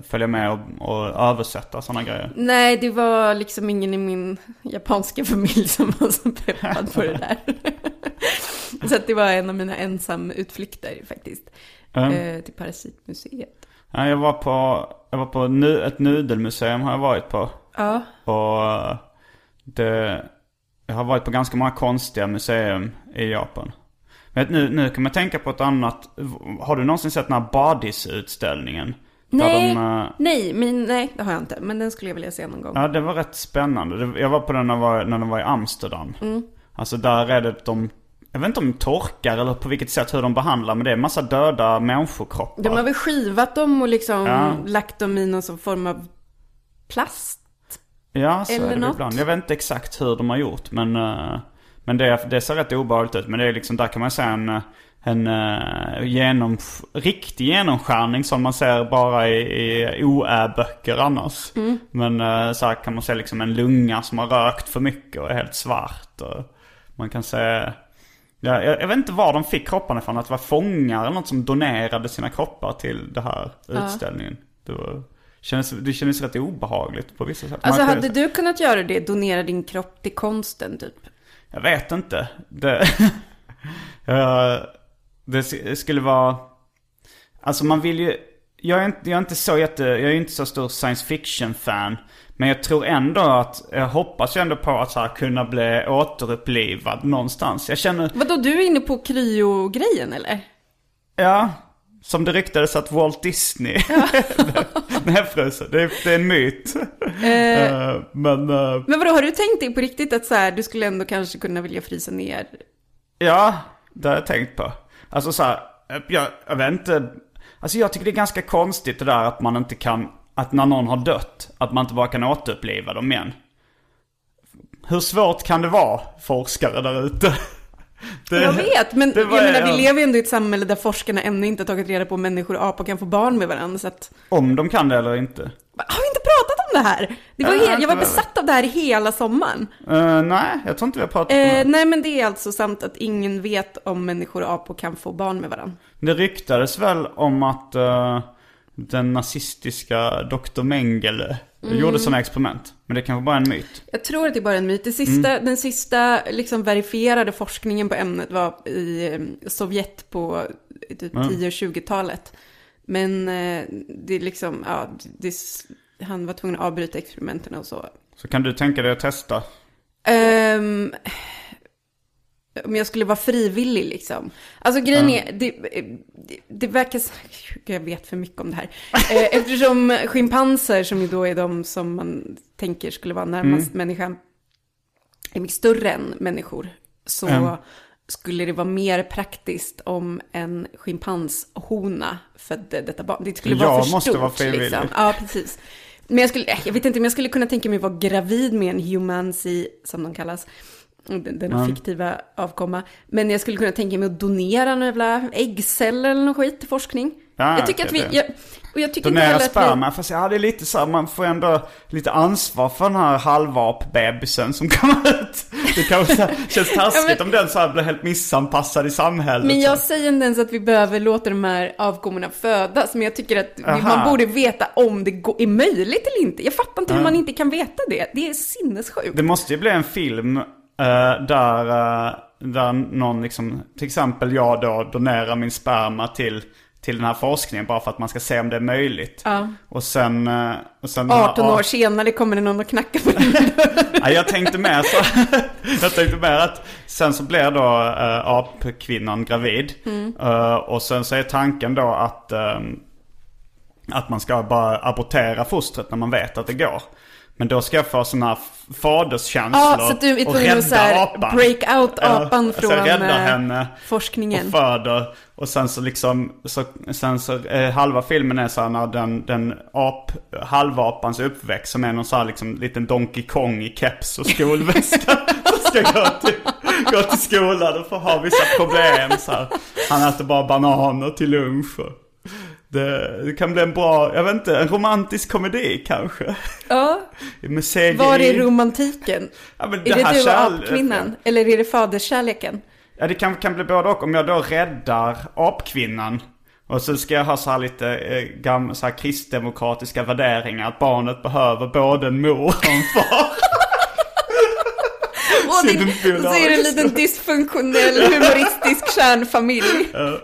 följa med och, och översätta sådana grejer. Nej, det var liksom ingen i min japanska familj som var så peppad på det där. så att det var en av mina ensam utflykter faktiskt. Mm. Eh, till Parasitmuseet. Ja, jag var på, jag var på nu, ett nudelmuseum har jag varit på. Ja, Och eh, det, jag har varit på ganska många konstiga museum i Japan. Men nu, nu kan man tänka på ett annat. Har du någonsin sett den här Badis-utställningen? Nej, de, eh, nej, min, nej, det har jag inte. Men den skulle jag vilja se någon gång. Ja, det var rätt spännande. Jag var på den när, var, när de var i Amsterdam. Alltså där är det de, jag vet inte om de torkar eller på vilket sätt hur de behandlar. Men det är en massa döda människokroppar. De har väl skivat dem och liksom Ja. lagt dem i någon form av plast? Ja, så Eller är det något. ibland. Jag vet inte exakt hur de har gjort. Men, eh, men det, det ser rätt obehagligt ut. Men det är liksom, där kan man säga en, eh, en uh, genom, riktig genomskärning som man ser bara i, i OÄ-böcker annars. Men eh, så här kan man se liksom en lunga som har rökt för mycket och är helt svart. Och man kan se... Ja, jag, jag vet inte var de fick kropparna ifrån. Att det var fångar eller något som donerade sina kroppar till den här utställningen. Det, var, kändes, det kändes rätt obehagligt på vissa sätt. Alltså Man hade du kunnat göra det, donera din kropp till konsten typ? Jag vet inte. Det, Ja, det skulle vara... Alltså man vill ju... jag är inte, jag är inte så jätte, jag är inte så stor science fiction fan. Men jag tror ändå att, jag hoppas ju ändå på att så här, kunna bli återupplivad någonstans. Jag känner, Vadå, du är inne på kryo-grejen eller? ja, som det ryktades att Walt Disney nedfryser. Det, är- det är en myt. Eh, men, eh, Men vadå, har du tänkt dig på riktigt att så här, du skulle ändå kanske kunna vilja frysa ner? ja, det har jag tänkt på. Alltså så här, jag, jag vet inte. Alltså jag tycker det är ganska konstigt det där att man inte kan, att när någon har dött, att man inte bara kan återuppliva dem igen. Hur svårt kan det vara, forskare där ute? Det- Jag vet, men jag menar, vi lever ju ändå i ett samhälle där forskarna ännu inte tagit reda på om människor och apor kan få barn med varandra. Att... Om de kan det eller inte. Har vi inte pratat om det här? Det var Ja, helt, jag var besatt av det här hela sommaren. Eh, nej, jag tror inte vi har pratat om Eh, det. nej, men det är alltså sant att ingen vet om människor och apor kan få barn med varandra. Det ryktades väl om att eh, den nazistiska Dr. Mengele Mm. gjorde sådana experiment. Men det kanske bara är en myt. Jag tror att det är bara en myt. Det sista, Mm. Den sista liksom verifierade forskningen på ämnet var i Sovjet på typ 10 och 20-talet. Men eh, det är liksom, ja, det, han var tvungen att avbryta experimenten och så. Så kan du tänka dig att testa? Ehm, om jag skulle vara frivillig liksom. Alltså grejen är, det, det, det verkar... Jag vet för mycket om det här. Eh, Eftersom schimpanser, som ju då är de som man tänker skulle vara närmast människan, är mycket större än människor. Så Mm. Skulle det vara mer praktiskt om en schimpanshona födde detta barn. Det skulle Jag vara för måste stort, vara frivillig. Liksom. Ja, precis. Men jag skulle, jag vet inte, men jag skulle kunna tänka mig att vara gravid med en humancy, som de kallas. Den, den fiktiva avkomma. Men jag skulle kunna tänka mig att donera några jävla äggceller eller något skit till forskning. Ja, jag tycker att vi, det- jag, och jag tycker inte Donera heller att vi... sperma, fast ja det är lite så här, man får ändå lite ansvar för den här halvapbebisen som kommer ut. Det kanske här, känns taskigt men- om den så här blir helt missanpassad i samhället. Men jag säger inte ens att vi behöver låta de här avkommorna födas, men jag tycker att Aha. man borde veta om det är möjligt eller inte. Jag fattar inte hur man inte kan veta det. Det är sinnessjukt. Det måste ju bli en film där, eh, där någon liksom, till exempel jag då donerar min sperma till, till den här forskningen bara för att man ska se om det är möjligt. Ja. Och sen... eh, Och sen den här 18 år senare kommer det någon och knackar på din. Ja, jag tänkte mer så. jag tänkte mer att sen så blir då äh, apkvinnan gravid. Eh, och sen så är tanken då att, ehm, att man ska bara abortera fostret när man vet att det går. Men då ska jag få sådana här faderskänslor Ja, så att du är och att så här apan. break out apan sen från rädda eh, henne forskningen. och föder. Och sen så liksom, så, sen så eh, halva filmen är så här när den, den ap, halvapans uppväxt som är någon så här liksom liten Donkey Kong i keps och skolväska. som ska gå till, gå till skolan och få ha vissa problem så här. Han äter bara bananer till lunch. Och det, det kan bli en bra, jag vet inte, en romantisk komedi kanske. Ja, Med CGI. var är romantiken? Ja, men Är det, här du och apkvinnan? Eller är det faderskärleken? Ja det kan, kan bli både och. Om jag då räddar apkvinnan och så ska jag ha så här lite eh, gam, så här kristdemokratiska värderingar. Att barnet behöver både en mor och en far. Och, din, så är det en liten dysfunktionell humoristisk kärnfamilj.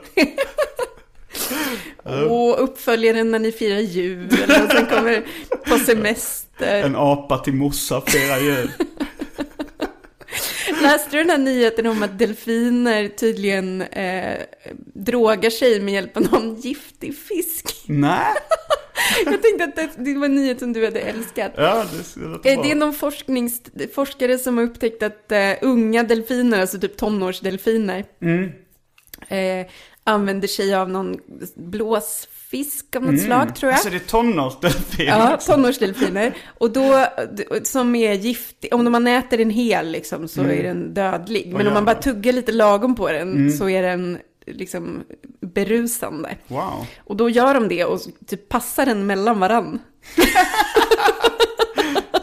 Och uppföljaren när ni firar jul och sen kommer på semester. En apa till morsa firar jul. Läste du den här nyheten om att delfiner tydligen eh, drogar sig med hjälp av någon giftig fisk? Nej. Jag tänkte att det, det var en nyhet som du hade älskat. Ja det låter Eh. Det är någon forsknings, forskare som har upptäckt att eh, unga delfiner, alltså typ tonårsdelfiner, eh, använder sig av någon blåsfisk av något slag tror jag. Alltså det är tonårsdelfiner. Ja, tonårsdelfiner. Och då, som är giftig, om man äter den hel liksom, så är den dödlig. Men om man bara tuggar lite lagom på den så är den liksom berusande. Wow. Och då gör de det och typ passar den mellan varann.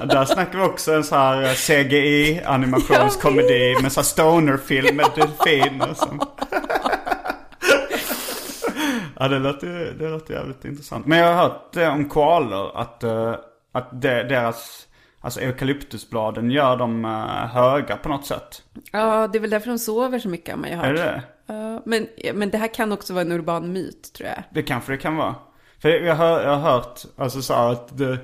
Där snackar vi också en så här eh, CGI-animationskomedi med så här stonerfilm med delfiner. Som... ja, det låter, det låter jävligt intressant. Men jag har hört det om koalor att, eh, att det, deras, alltså eukalyptusbladen gör dem eh, höga på något sätt. Ja, det är väl därför de sover så mycket har man ju hört. Är det det? Ja, men, men det här kan också vara en urban myt tror jag. Det kanske det kan vara. För jag har, jag har hört, alltså så här att det,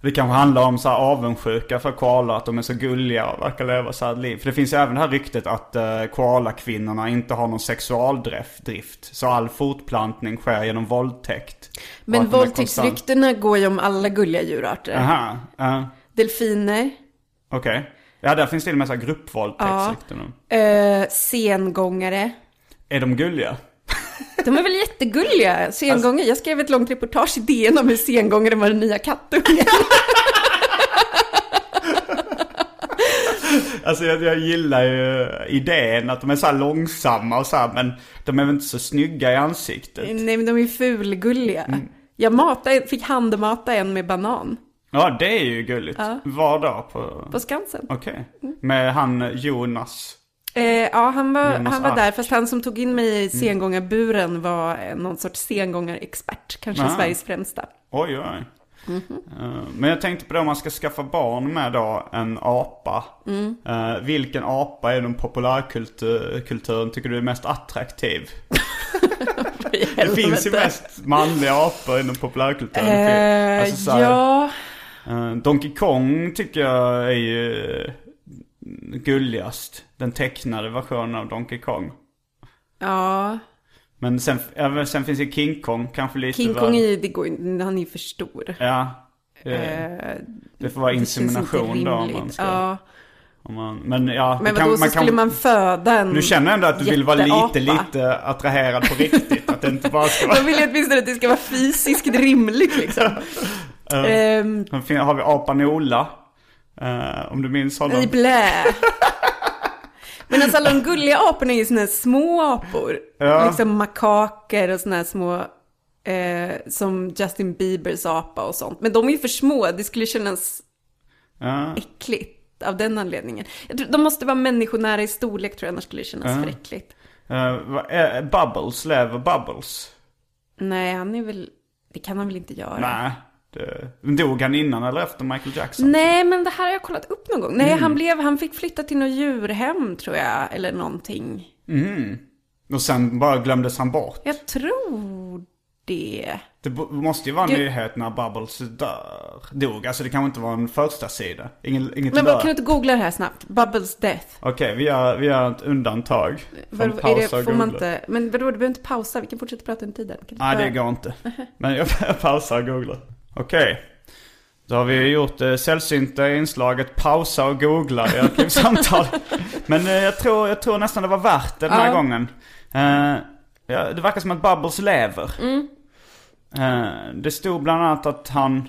det kanske handlar om så här avundsjuka för koalor, att de är så gulliga och verkar leva så här liv. För det finns ju även det här ryktet att uh, koalakvinnorna inte har någon sexualdrift. drift. Så all fortplantning sker genom våldtäkt. Men våldtäktsryktena går ju om alla gulliga djurarter. konstant- Aha, uh, Delfiner, okej. Ja, där finns till och med så här gruppvåldtäktsrykten. eh, sengångare. Är de gulliga? De är väl jättegulliga, sengångare. Jag skrev ett långt reportage i DN om hur sengångare var den nya kattungen. Alltså jag, jag gillar ju idén att de är så här långsamma och så här, men de är väl inte så snygga i ansiktet. Nej, men de är fulgulliga. Mm. Jag matade, fick handmata en med banan Ja, det är ju gulligt. Var då? På... på Skansen. Okej. Med han Jonas. Eh, ja, han var, Jonas han var där, fast han som tog in mig i sengångarburen var någon sorts sengångarexpert, kanske Ah. Sveriges främsta. Oj, oj. Mhm. Eh, Men jag tänkte på det om man ska skaffa barn med då en apa. Mm. Eh, vilken apa inom populärkulturen tycker du är mest attraktiv? Det finns ju mest manliga apor inom populärkulturen. Eh, Alltså så här, ja, eh, Donkey Kong tycker jag är ju gulligast. Den tecknade versionen av Donkey Kong. ja. Men sen, sen finns ju King Kong kanske lite King Kong är, det går, han är ju för stor. Ja. Det, Eh, det får vara insemination då om man ska... Ja. Om man, men ja, Men vadå, så skulle man föda en Du känner ändå att du vill vara lite, lite attraherad på riktigt. att det inte bara ska vara... De vill ju åtminstone att det ska vara fysiskt rimligt liksom. Sen fin- har vi apan Ola. Eh, om du minns honom. I blä. Men alltså alla de gulliga aporna är ju såna här små apor. Ja. Liksom makaker och såna här små, eh, som Justin Biebers apa och sånt. Men de är ju för små, det skulle kännas Ja. äckligt av den anledningen. De måste vara människonära i storlek tror jag, annars skulle det kännas för äckligt. Är- Bubbles, lever Bubbles? Nej, han är väl, det kan han väl inte göra. Nej. Det, dog han innan eller efter Michael Jackson? Nej, men det här har jag kollat upp någon gång. Nej, Mm. han, blev, han fick flytta till något djurhem tror jag, eller någonting. Och sen bara glömdes han bort. Jag tror det. Det måste ju vara en Gud. nyhet när Bubbles dör. Dog. Alltså det kan inte vara en första sida. Ingen, inget Men kan du inte googla det här snabbt? Bubbles death. Okej, vi, gör, vi gör ett undantag. Är pausa det, får man inte, men vadå, du behöver inte pausa, vi kan fortsätta prata under tiden. Nej, det bara- går inte. Men jag, jag pausar och googlar. Okej. Då har vi gjort det sällsynta inslaget pausa och googla i arkivsamtal. Men eh, jag, tror, jag tror nästan det var värt det den här Ja. gången. Eh, ja, det verkar som att Bubbles lever. Mm. Eh, det stod bland annat att han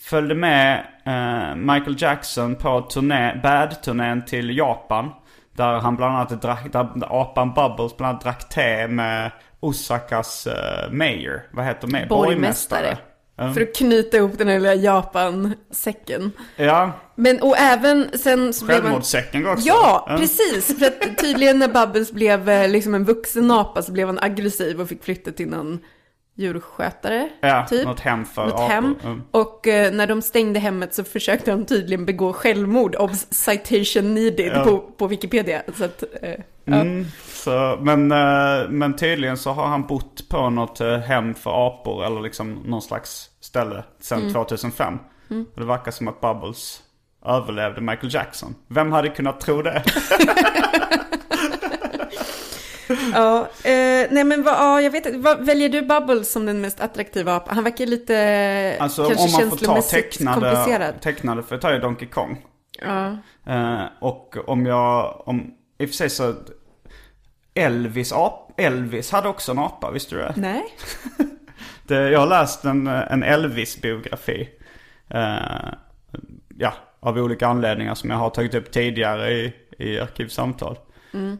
följde med eh, Michael Jackson på turné, Bad-turnén till Japan. Där han bland annat drack, där apan Bubbles bland annat drack te med Osakas mayor. Vad heter det? Borgmästare. Ja. För att knyta ihop den här lilla Japan-säcken. Ja, Men och även sen så blev han... självmordssäcken också. Ja, precis. För att tydligen när Bubbles blev eh, liksom en vuxen apa så blev han aggressiv och fick flytta till någon djurskötare. Ja, typ. något hem för Något apor. hem. Mm. Och eh, när de stängde hemmet så försökte de tydligen begå självmord. Obs, citation needed Ja. på, på Wikipedia. Så att, eh, ja. Mm, så, men, eh, men tydligen så har han bott på något eh, hem för apor eller liksom någon slags ställe sedan Mm. 2005. Och det verkar som att Bubbles överlevde Michael Jackson. Vem hade kunnat tro det? Ja, eh, nej men vad, ja, jag vet vad, väljer du Bubbles som den mest attraktiva apan? Han verkar lite Alltså kanske om man får ta tecknade, komplicerad. tecknade för jag tar ju Donkey Kong. Ja. Eh, och om jag, om, i och för sig så Elvis, ap, Elvis hade också en apa, visste du det? Nej. det jag har läst en, en Elvis-biografi. Eh, ja, av olika anledningar som jag har tagit upp tidigare i, i arkivsamtal.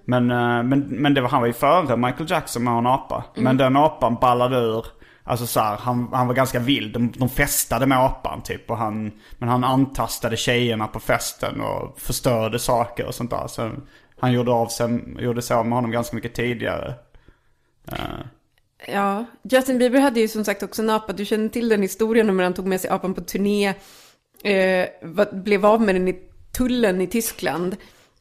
Men, eh, men, men det var, han var ju före Michael Jackson med en apa. Men den apan ballade ur. Alltså så här, han, han var ganska vild. De, de festade med apan typ. Och han, men han antastade tjejerna på festen och förstörde saker och sånt där. Så han gjorde av sig, gjorde sig av med honom ganska mycket tidigare. Ja, Justin Bieber hade ju som sagt också en apa. Du känner till den historien om när han tog med sig apan på turné. Eh, blev av med den i tullen i Tyskland.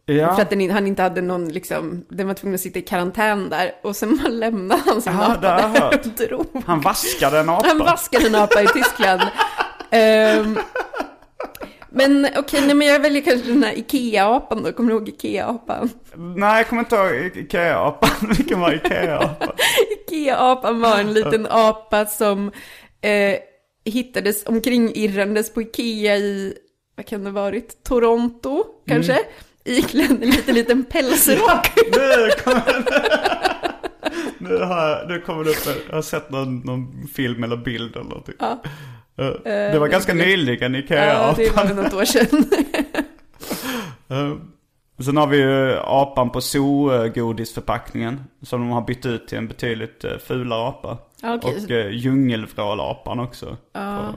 Ja. För att den, han inte hade någon, liksom, den var tvungen att sitta i karantän där. Och sen lämnade han sin Ja, apa där hört. och drog. Han vaskade en apa. Han vaskade en apa i Tyskland. Ehm, men okej, nej men jag väljer kanske den här Ikea-apan då. Kommer du ihåg Ikea-apan? Nej, jag kommer inte ihåg Ikea-apan. Vilken var Ikea-apan? Ikea-apan var en liten apa som eh, hittades omkring irrandes på Ikea i, vad kan det ha varit, Toronto kanske? Mm. Iklädd en liten, liten pälsrock. Nu kommer nu, har nu kommer det upp, jag har sett någon, någon film eller bild eller någonting. Ja. Eh, Det var ganska nyligen ja, Ikea-apan. det var något år sedan. Eh, Sen har vi ju apan på zoo-godisförpackningen. Som de har bytt ut till en betydligt eh, fulare apa. Ja, okej. Och uh, djungelvrålapan också. Ja,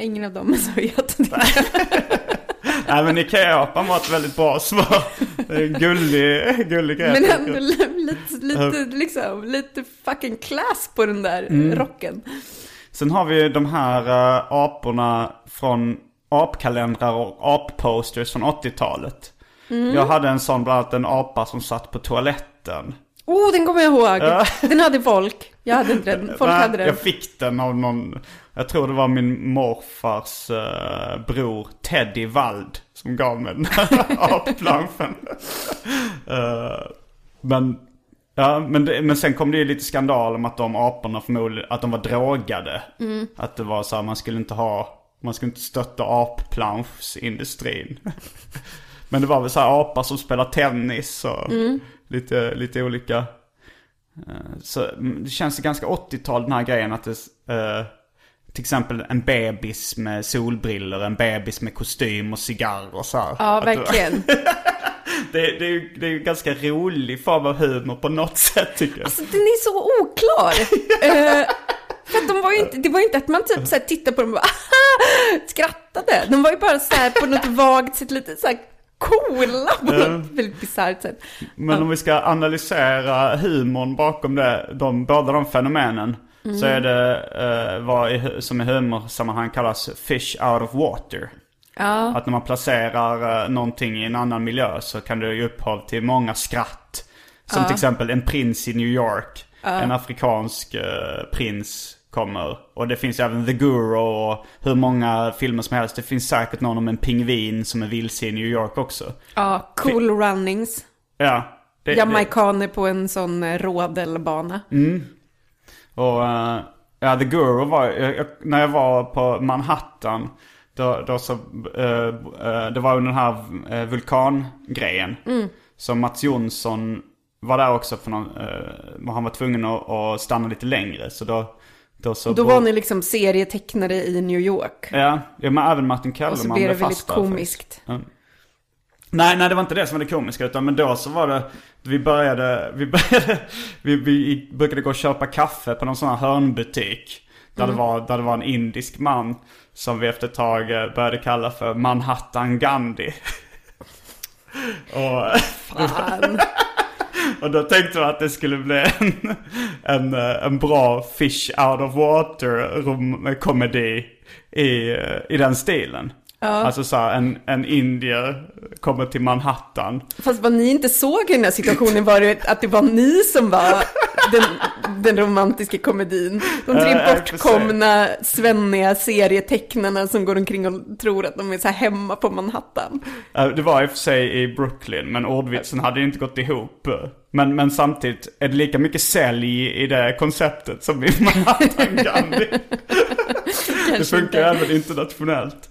ingen av dem är så het. Nej men Ikea-apan var ett väldigt bra svar. Det är gullig, gullig grej. Men ändå lite, lite, liksom, lite fucking class på den där Mm. rocken. Sen har vi de här eh, aporna från apkalendrar och apposters från 80-talet. Mm. Jag hade en sån, bland annat en apa som satt på toaletten. Oh, den kommer jag ihåg. Den hade folk. Jag hade inte den. Folk hade den. Jag fick den av någon, jag tror det var min morfars eh, bror Teddy Wald som gav mig den här applanschen. Eh, men, ja, men, det, men sen kom det ju lite skandal om att de aporna förmodligen, att de var drogade. Mm. Att det var så här, man skulle inte ha, man skulle inte stötta applanschindustrin. men det var väl så här apor som spelar tennis och Mm. lite, lite olika. Eh, Så mm, det känns ganska 80-tal den här grejen att det, eh, till exempel en bebis med solbriller, en bebis med kostym och cigarr och så här. Ja, verkligen. Det, det, är ju, det är ju ganska rolig form av humor på något sätt tycker jag. Den är så oklar. Eh, för att de var ju inte, det var ju inte att man typ så här tittade på dem och bara skrattade. De var ju bara så här på något vagt sätt lite så här coola på något väldigt bisarrt sätt. Men om vi ska analysera humorn bakom det, de, båda de fenomenen. Så är det eh, vad i, som i humorsammanhang kallas fish out of water. Ja, Att när man placerar uh, någonting i en annan miljö så kan det ge upphov till många skratt. Som till exempel en prins i New York. En afrikansk eh, prins kommer. Och det finns även The Guru och hur många filmer som helst. Det finns säkert någon om en pingvin som är vilse i New York också. ja cool runnings. Ja. Det, det, Jamaikaner på en sån eh, rodelbana. och uh, ja, The Guru var, jag, när jag var på Manhattan. Då, då så, eh, eh, det var under den här uh, vulkangrejen. Så Mats Jonsson var där också för någon, uh, han var tvungen att, att stanna lite längre. Så då, då så... Då var ni liksom serietecknare i New York. Ja, ja men även Martin Och så Kellerman blev det blev väldigt fast komiskt. Ja. Nej, nej det var inte det som var det komiska utan men då så var det Vi började, vi började Vi, vi brukade gå och köpa kaffe på någon sån här hörnbutik där, Mm. det var, där det var en indisk man Som vi efter ett tag eh, började kalla för Manhattan Gandhi Och Fan. och då tänkte jag att det skulle bli en, en, eh, en bra fish out of water komedi i, eh, i den stilen. Alltså så här, en, en indier kommer till Manhattan. Fast vad ni inte såg i den här situationen var det att det var ni som var den, den romantiska komedin. De tre Ja, ja, bortkomna, svenniga serietecknarna som går omkring och tror att de är så här hemma på Manhattan. Det var i och för sig i Brooklyn, men ordvitsen hade ju inte gått ihop. Men, men samtidigt är det lika mycket sälj i det konceptet som i Manhattan Gandhi. det funkar även internationellt.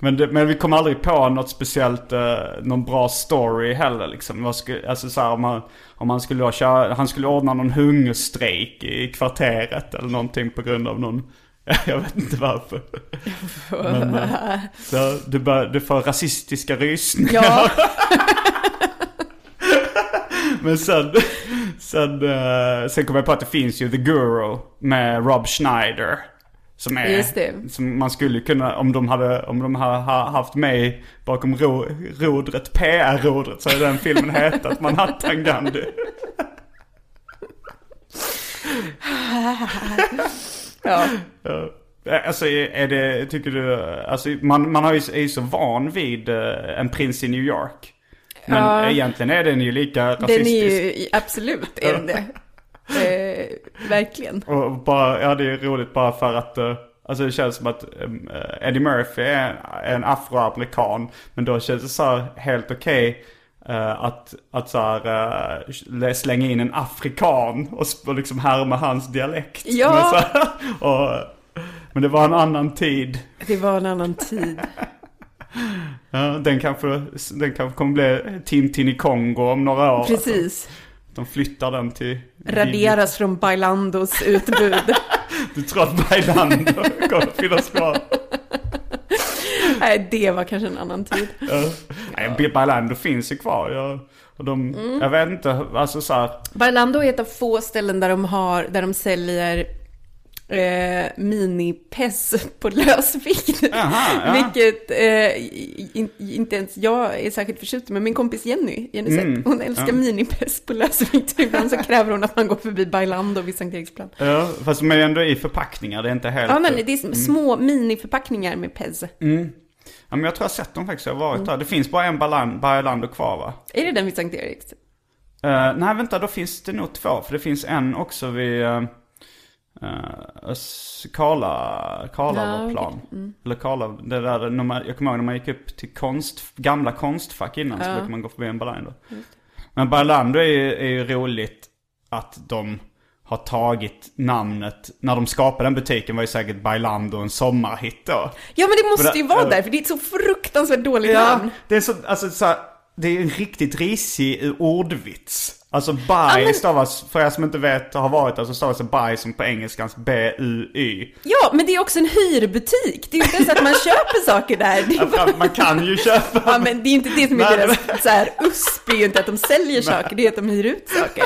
Men, det, men vi kom aldrig på något speciellt, eh, någon bra story heller liksom. Skulle, alltså så här, om, man, om man skulle då köra, han skulle ordna någon hungerstrejk i kvarteret eller någonting på grund av någon, jag vet inte varför. Men, eh, så, du, bör, du får rasistiska rysningar. Ja, Men sen, sen, eh, sen kom jag på att det finns ju The Guru med Rob Schneider. Som är, som man skulle kunna, om de hade, om de hade ha- haft mig bakom ro, rodret, PR-rodret, så hade den filmen hetat Manhattan Gandhi. ja. Alltså är det, tycker du, alltså man, man har ju, är ju så van vid eh, en prins i New York. Men Ja. egentligen är den ju lika Den rasistisk. är ju, absolut är den det. Eh, verkligen. Och bara, ja det är roligt bara för att uh, Alltså det känns som att um, uh, Eddie Murphy är en, afroamerikan. Men då känns det så här helt okej uh, att, att så här, uh, slänga in en afrikan och, och liksom härma hans dialekt. Ja. Men, här, och, men det var en annan tid. Det var en annan tid. Ja, den, kanske, den kanske kommer bli Tintin i Kongo om några år. Precis. De flyttar den till... Raderas från Bailandos utbud. Du tror att Bailando kommer att finnas kvar? Nej, det var kanske en annan tid. Ja. Nej, Bailando finns ju kvar. Jag, och de, Mm. jag vet inte, alltså så här, Bailando är ett av få ställen där de, har, där de säljer eh, mini-pess på lösvikt. Aha, ja. Vilket eh, in, inte ens jag är särskilt förtjust i, men min kompis Jenny, Jenny Sepp, Mm, hon älskar mini-pess på lösvikt. Ibland så kräver hon att man går förbi Bailando vid Sankt Eriksplan. ja, fast de är ändå i förpackningar, det är inte helt... Ja, men det är små miniförpackningar med pez. Ja, men jag tror jag har sett dem faktiskt, jag har varit där. Det finns bara en Bailan- Bailando kvar va? Är det den vid Sankt Eriks? Eh, nej vänta, då finns det nog två. För det finns en också vid uh, uh, Karla, Karlavaplan. Eller Karla, det där, när man, jag kommer ihåg när man gick upp till konst, gamla konstfack innan så brukade man gå förbi en Bailando. Men Bailando är ju, är ju roligt att de har tagit namnet, när de skapade den butiken var ju säkert Bailando en sommarhit då. Ja, men det måste ju det- vara där, för det är ett så fruktansvärt dåligt Ja, namn. det är så, alltså så här, det är en riktigt risig ordvits. Alltså baj men- stavas, för er som inte vet har varit där så stavas det baj som på engelskans B-U-Y. Ja, men det är också en hyrbutik. Det är ju inte ens att man köper saker där. Bara... Ja, Man kan ju köpa. Ja, men det är inte det som är deras så här, USP, är ju inte att de säljer saker, det är att de hyr ut saker.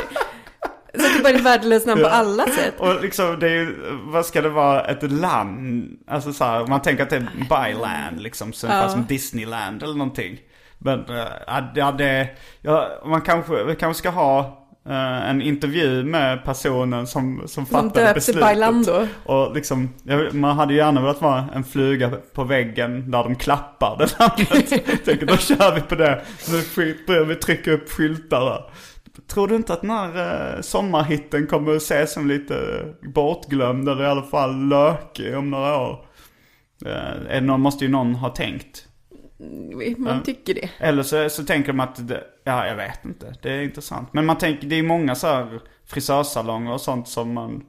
Så det är bara ett värdelöst namn på alla sätt. Och liksom det är ju, vad ska det vara, ett land? Alltså så här, man tänker att det är byland liksom, så ungefär som Disneyland eller någonting. Men äh, ja, det, ja, man kanske, vi kanske ska ha eh, en intervju med personen som, som fattade döpte beslutet. Bailando. Och liksom, man hade ju gärna velat vara en fluga på väggen där de klappar det namnet. Tänker då kör vi på det. Nu vi trycka upp skyltar där. Tror du inte att den här eh, sommarhitten kommer att ses som lite bortglömd eller i alla fall lökig om några år? Eh, någon, måste ju någon ha tänkt. Man tycker det. Eller så, så tänker de att, det, ja jag vet inte, det är intressant. Men man tänker, det är många så här frisörsalonger och sånt som man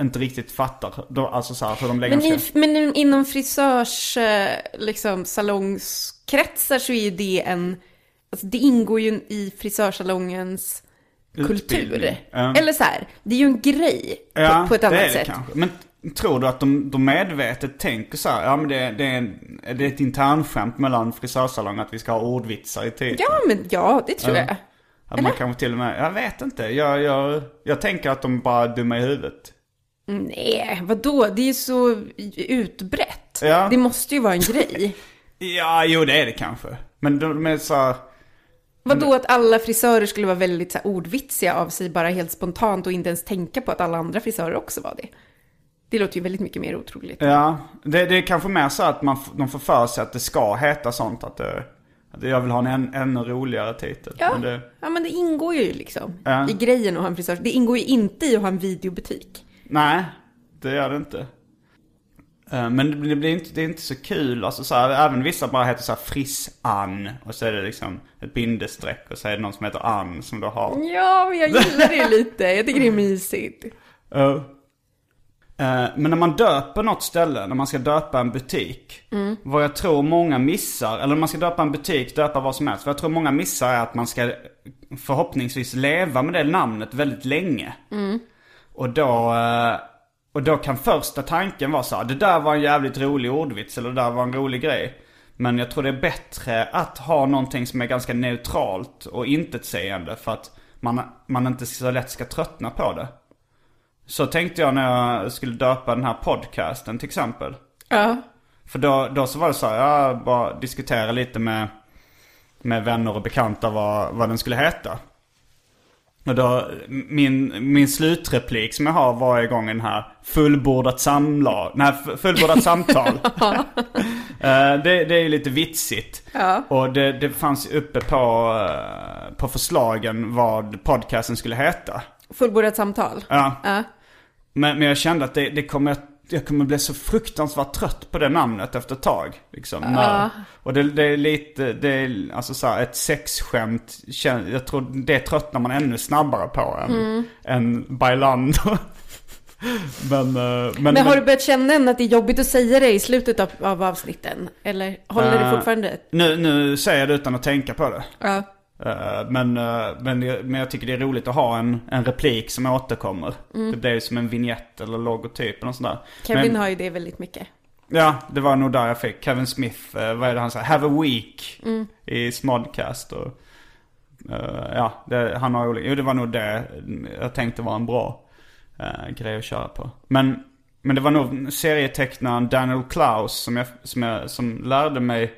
inte riktigt fattar. Då, alltså så här, hur de lägger Men, i, men inom frisörs, eh, liksom, salongskretsar så är ju det en, alltså det ingår ju i frisörsalongens kultur. Utbildning. Ja. Eller så här, det är ju en grej på, på ett det annat är det sätt. kanske. Men tror du att de, de medvetet tänker så här, ja men det, det, är, en, det är ett internskämt mellan frisörsalonger att vi ska ha ordvitsar i titeln? Ja, men ja, det tror jag. Att man kanske till och med, jag vet inte. Jag, jag, jag tänker att de bara är dumma i huvudet. Nej, vadå? Det är ju så utbrett. Ja. Det måste ju vara en grej. Ja, jo det är det kanske. Men de är så här, Vadå att alla frisörer skulle vara väldigt så här, ordvitsiga av sig bara helt spontant och inte ens tänka på att alla andra frisörer också var det. Det låter ju väldigt mycket mer otroligt. Ja, det, det är kanske mer så att man, de får för sig att det ska heta sånt. Att, det, att jag vill ha en än, ännu roligare titel. Ja, Men det, ja, men det ingår ju liksom Ja. i grejen att ha en frisör. Det ingår ju inte i att ha en videobutik. nej, det gör det inte. Eh, Men det blir inte, det är inte så kul. Alltså så här, även vissa bara heter så här Friss-Ann. Och så är det liksom ett bindestreck. Och så är det någon som heter Ann som då har. Ja, men jag gillar det lite. Jag tycker det är mysigt. Ja. Eh, men när man döper något ställe, när man ska döpa en butik. Vad jag tror många missar, eller när man ska döpa en butik, döpa vad som helst. Vad jag tror många missar är att man ska förhoppningsvis leva med det namnet väldigt länge. Och då, eh, och då kan första tanken vara så här, det där var en jävligt rolig ordvits eller det där var en rolig grej. Men jag tror det är bättre att ha någonting som är ganska neutralt och intetsägande för att man, man inte så lätt ska tröttna på det. Så tänkte jag när jag skulle döpa den här podcasten till exempel. Ja. För då, då så var det så här, jag bara diskuterade lite med, med vänner och bekanta vad, vad den skulle heta. Och då, min, min slutreplik som jag har varje gång den här fullbordat samlag, nej fullbordat samtal. Eh, det, det är ju lite vitsigt. Ja. Och det, det fanns uppe på, eh, på förslagen vad podcasten skulle heta. Fullbordat samtal. Ja. Ja. Men, men jag kände att det, det kommer, jag kommer bli så fruktansvärt trött på det namnet efter ett tag. Liksom, när, och det, det är lite, det är alltså så här, ett sexskämt. Jag tror det tröttnar man ännu snabbare på än, än Bailando. men, eh, men, Men har du börjat känna än att det är jobbigt att säga det i slutet av, av avsnitten? Eller håller det Eh, fortfarande? nu, nu säger jag det utan att tänka på det. Ja. Eh, Men, eh, men, jag- men jag tycker det är roligt att ha en, en replik som återkommer. Det blir som en vignett eller logotyp eller sånt där. Kevin Men- har ju det väldigt mycket. Ja, det var nog där jag fick. Kevin Smith, eh, vad är det han säger? Have a week i Smodcast. Och, ja, det, han har olika. Jo, det var nog det jag tänkte var en bra uh, grej att köra på. Men, men det var nog serietecknaren Daniel Klaus som, jag, som, jag, som lärde mig.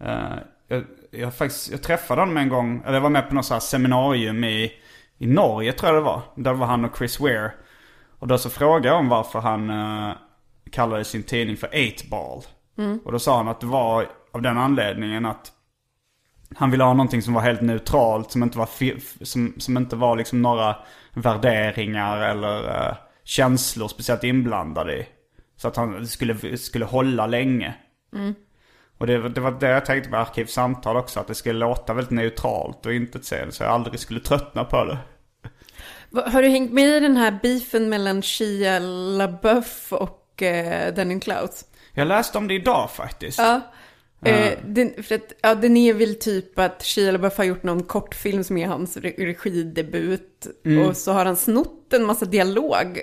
eh, jag, faktiskt, jag träffade honom en gång, eller jag var med på något så här seminarium i, i Norge tror jag det var. Där var han och Chris Ware. Och då så frågade jag om varför han uh, kallade sin tidning för 8-ball. Och då sa han att det var av den anledningen att han ville ha någonting som var helt neutralt, som inte var, som, som inte var liksom några värderingar eller eh, känslor speciellt inblandade i. Så att han skulle, skulle hålla länge. Och det, var- det var det jag tänkte med Arkivsamtal också, att det skulle låta väldigt neutralt och inte så jag aldrig skulle tröttna på det. Har du hängt med i den här beefen mellan Shia LaBeouf och eh, Daniel Klaus? Jag läste om det idag faktiskt. Ja. Eh, den, för att, ja, den är väl typ att Shia LaBeouf har gjort någon kortfilm som är hans re- regidebut. Mm. Och så har han snott en massa dialog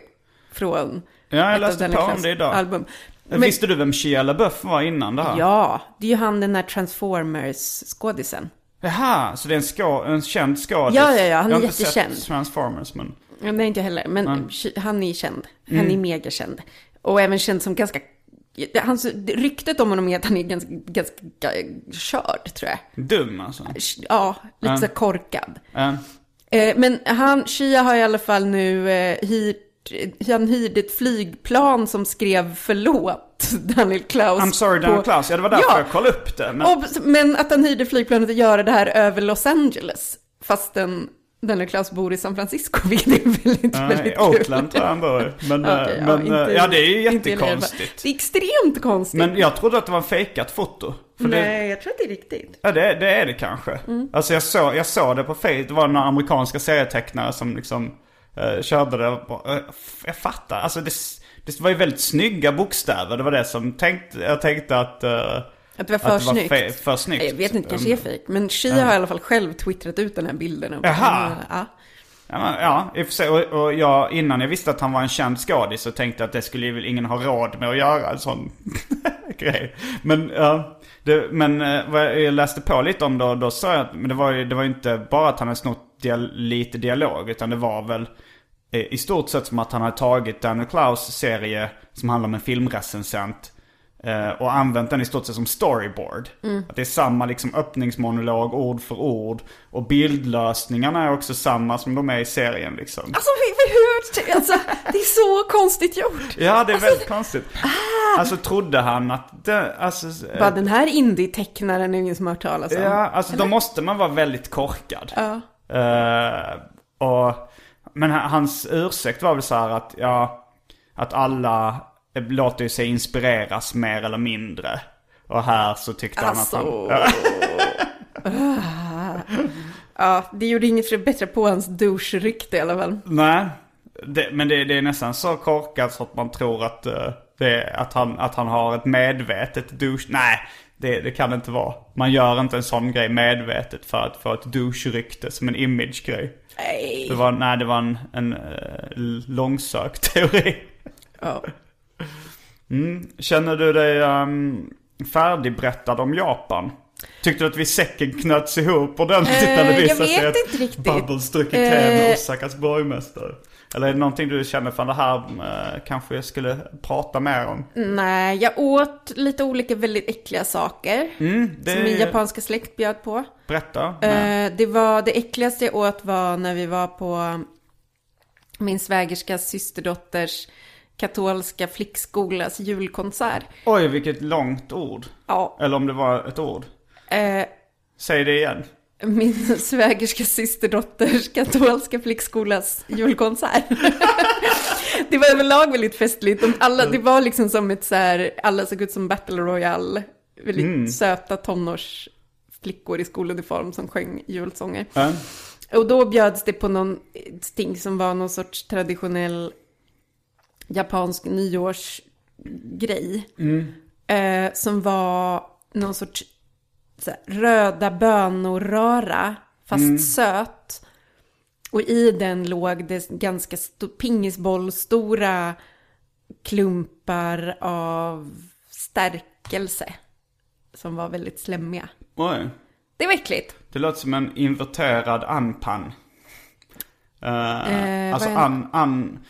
från Ja, jag läste på om det idag. album. Visste du vem Shia LaBeouf var innan det här? Ja, det är ju han den där Transformers-skådisen. Jaha, så det är en, skå, en känd skådis? Ja, ja, ja, han jag är har inte jättekänd. sett Transformers, men... Ja, Nej, inte heller. Men Shi- han är känd. Han Mm. är megakänd. Och även känd som ganska... Hans, ryktet om honom är att han är ganska, ganska körd, tror jag. Dum alltså. Ja, lite Mm. så korkad. Eh, men han, Shia har i alla fall nu eh, hyrt, han hyrde ett flygplan som skrev förlåt Daniel Klaus. I'm sorry Daniel på- Klaus. Ja, det var därför Ja. jag kollade upp det. Men... Och, men att han hyrde flygplanet att göra det här över Los Angeles. Fastän Daniel Klaus bor i San Francisco, vilket är väldigt, Ja, väldigt I kul. Oakland tror jag han bor. Men, eh, Okej, men inte- eh, ja, det är ju jättekonstigt. Det är extremt konstigt. Men jag trodde att det var en fejkat foto. För det, Nej, jag tror att det är riktigt. ja, det, det är det kanske. Mm. Alltså jag såg, jag såg det på Facebook. Det var några amerikanska serietecknare som liksom uh, körde det. Och, f- jag fattar. Alltså det, det var ju väldigt snygga bokstäver. Det var det som tänkte, jag tänkte att... eh, Att det var för att det var snyggt. fe- för snyggt. Jag vet inte, kanske är fejk. Men Shia har i alla fall själv twittrat ut den här bilden. Och Jaha. Ja. I och för sig. Och, och jag, innan jag visste att han var en känd skådis så tänkte jag att det skulle ju väl ingen ha råd med att göra en sån grej. Men, ja, det, men vad jag läste på lite om då, då sa jag att men det var ju det var inte bara att han hade snott dial, lite dialog. Utan det var väl eh, i stort sett som att han hade tagit Daniel Klaus serie som handlar om en filmrecensent. eh, Och använt den i stort sett som storyboard. Att det är samma liksom öppningsmonolog ord för ord. Och bildlösningarna är också samma som de är i serien liksom. Alltså, hur, alltså, det är så konstigt gjort. Ja, det är väldigt konstigt. Alltså trodde han att det, alltså... eh, Bara den här indie-tecknaren är ingen som har hört talas om. Ja, alltså då måste man vara väldigt korkad. Ja. Eh, och, men hans ursäkt var väl så här att, ja, att alla låter sig inspireras mer eller mindre. Och här så tyckte Alltså. han att han... Ja, det gjorde inget för att bättra på hans douche-rykte i alla fall. Nej, det, men det, det är nästan så korkat så att man tror att, eh, det, att, han, att han har ett medvetet douche... Nej, det, det kan det inte vara. Man gör inte en sån grej medvetet för att få ett douche-rykte som en image-grej. Nej. Det var, nej, det var en, en uh, långsökt teori. Ja. Känner du dig um, färdigberättad om Japan? Tyckte du att vi säcken knöts ihop ordentligt Eh, när det visade sig att inte riktigt. Bubbles druckit te med Eh, Osakas borgmästare? Eller är det någonting du känner för det här eh, kanske jag skulle prata mer om? Nej, jag åt lite olika väldigt äckliga saker. Mm, det Som min japanska släkt bjöd på. Berätta. Nej. Eh, det, var, det äckligaste jag åt var när vi var på min svägerskas systerdotters katolska flickskolas julkonsert. Oj, vilket långt ord. Ja, Eller om det var ett ord. eh, Säg det igen. Min svägerska systerdotters katolska flickskolas julkonsert. det var överlag väldigt festligt. De alla, det var liksom som ett så här, alla såg ut som Battle Royale. Väldigt söta tonårsflickor i skoluniform som sjöng julsånger. Ja. Och då bjöds det på någon ting som var någon sorts traditionell japansk nyårsgrej. Eh, som var någon sorts här, röda bönor-röra, fast söt. Och i den låg det ganska sto- pingisbollstora klumpar av stärkelse. Som var väldigt slemmiga. Oj. Det var äckligt. Det låter som en inverterad anpan. Uh, Eh, alltså vad är- an, an...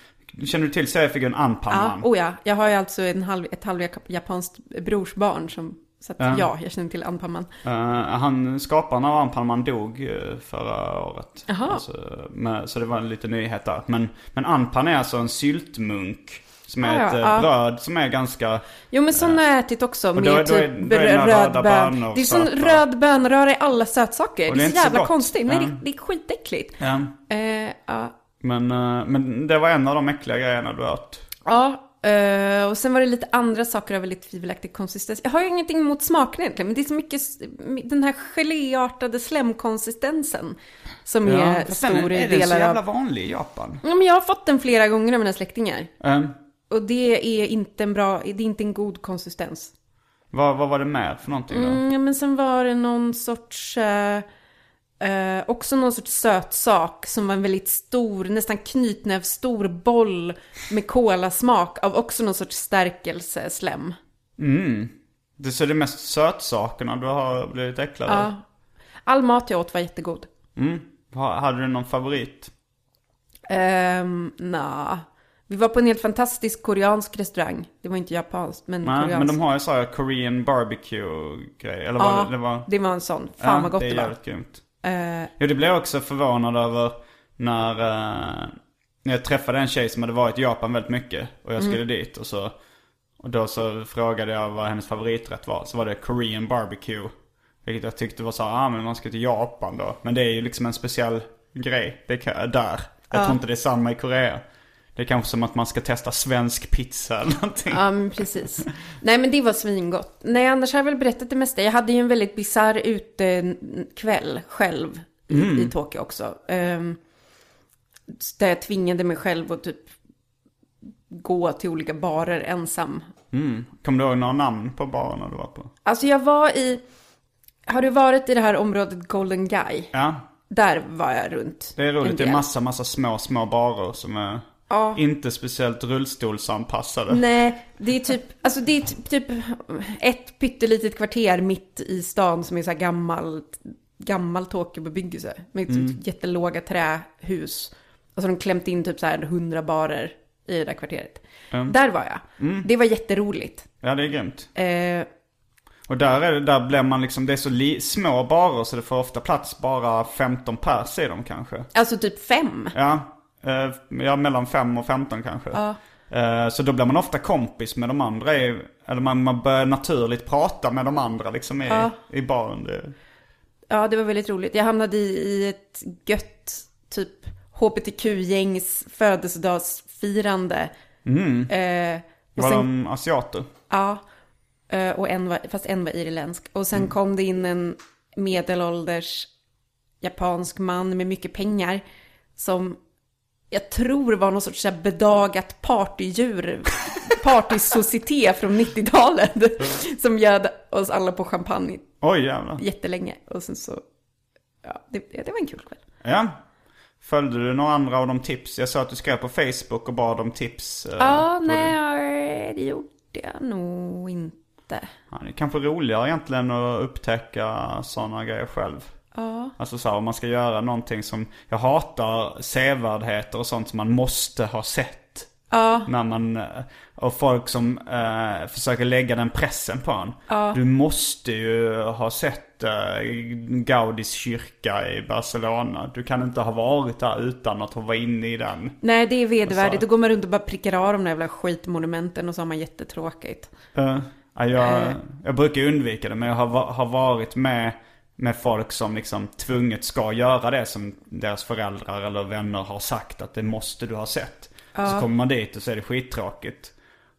Känner du till seriefiguren Ja, Anpanman? oh ja. Jag har ju alltså en halv, ett halvjapanskt brorsbarn som... Så att Ja. ja, jag känner till Anpanman. Eh, han, skaparen av Anpanman dog eh, förra året. Jaha. Alltså, med, så det var en liten nyhet där. Men, men Anpan är alltså en syltmunk. Som är Ah, ett ja, eh, ja. bröd som är ganska... Jo men sådana har jag ätit också med då är- är- typ då är röd bön. Det är sån röd bönröra i alla sötsaker. Och Det det är är så jävla konstigt. Nej, det, det är skitäckligt. Ja. Eh, ja. Men, men det var en av de äckliga grejerna du åt. Ja, eh, och sen var det lite andra saker av väldigt tvivelaktig konsistens. Jag har ju ingenting emot smaken egentligen, men det är så mycket den här geléartade slemkonsistensen som är fast den stor i är den så delar jävla av... vanlig i Japan? Ja, men jag har fått den flera gånger av mina släktingar. Eh, Och det är inte en bra, det är inte en god konsistens. vad, vad var det med för någonting då? Mm, ja, men sen var det någon sorts, eh, eh, också någon sorts söt sak som var en väldigt stor, nästan knytnävsstor boll med kolasmak av också någon sorts stärkelseslem. Mm. Det, så det är mest sötsakerna du har blivit äcklad av? Ja. All mat jag åt var jättegod. Mm. Ha- Hade du någon favorit? Um, nah. Vi var på en helt fantastisk koreansk restaurang. Det var inte japanskt, men Nej, koreansk. men de har ju så här Korean barbecue-grej. Eller ja, var det, det var... det var en sån. Fan ja, vad gott det det, är var. jävligt grymt. Eh, Jo, det blev jag också förvånad över när, eh, när jag träffade en tjej som hade varit i Japan väldigt mycket. Och jag skulle dit och så... Och då så frågade jag vad hennes favoriträtt var. Så var det Korean barbecue. Vilket jag tyckte var så här, ah men man ska till Japan då. Men det är ju liksom en speciell grej. Det kan, där. Jag tror inte det är samma i Korea. Det är kanske som att man ska testa svensk pizza eller någonting. Ja, men precis. Nej, men det var svingott. Nej, annars har jag väl berättat det mesta. Jag hade ju en väldigt bisarr utekväll själv i, i Tokyo också. Um, där jag tvingade mig själv att typ gå till olika barer ensam. Mm. Kommer du ihåg några namn på barerna du var på? Alltså jag var i... Har du varit i det här området Golden Guy? Ja, Där var jag runt. det är roligt. Det är massa, massa små, små barer som är Ja. inte speciellt rullstolsanpassade. Nej, det är typ, alltså det är typ, typ ett pyttelitet kvarter mitt i stan som är så här gammalt, gammal Tokyo-bebyggelse. Med typ jättelåga trähus. Och så har de klämt in typ så här hundra barer i det där kvarteret. Där var jag. Det var jätteroligt. Ja, det är grymt. Eh, Och där, är det, där blir man liksom, det är så li, små barer så det får ofta plats bara 15 pers i dem kanske. alltså typ fem. Ja, ja mellan 5 och 15 kanske. Eh, så då blir man ofta kompis med de andra eller man, man börjar naturligt prata med de andra liksom i, i baren. Ja, det var väldigt roligt. Jag hamnade i, i ett gött typ hbtq-gängs födelsedagsfirande. Eh, och var sen- de asiater? Ja, eh, och en var, fast en var irländsk. Och sen kom det in en medelålders japansk man med mycket pengar som jag tror var någon sorts bedagat partydjur, partysocieté från 90-talet. Som bjöd oss alla på champagne Oj jävlar. jättelänge. Och sen så, ja, det, det var en kul kväll. Ja. Följde du några andra av de tips? Jag sa att du skrev på Facebook och bad om tips. eh, Ja, på nej, det gjorde jag nog inte. Ja, det är kanske roligare egentligen att upptäcka sådana grejer själv. Ja. Alltså så här, om man ska göra någonting som... Jag hatar sevärdheter och sånt som man måste ha sett Ja. När man, eh, och folk som eh, försöker lägga den pressen på en. Du måste ju ha sett eh, Gaudis kyrka i Barcelona. Du kan inte ha varit där utan att vara inne i den. Nej, det är vedervärdigt. Då går man runt och bara prickar av de där jävla skitmonumenten och så har man jättetråkigt. Eh, ja, jag, jag brukar undvika det men jag har, har varit med, med folk som liksom tvunget ska göra det som deras föräldrar eller vänner har sagt att det måste du ha sett. Så kommer man dit och så är det skittråkigt.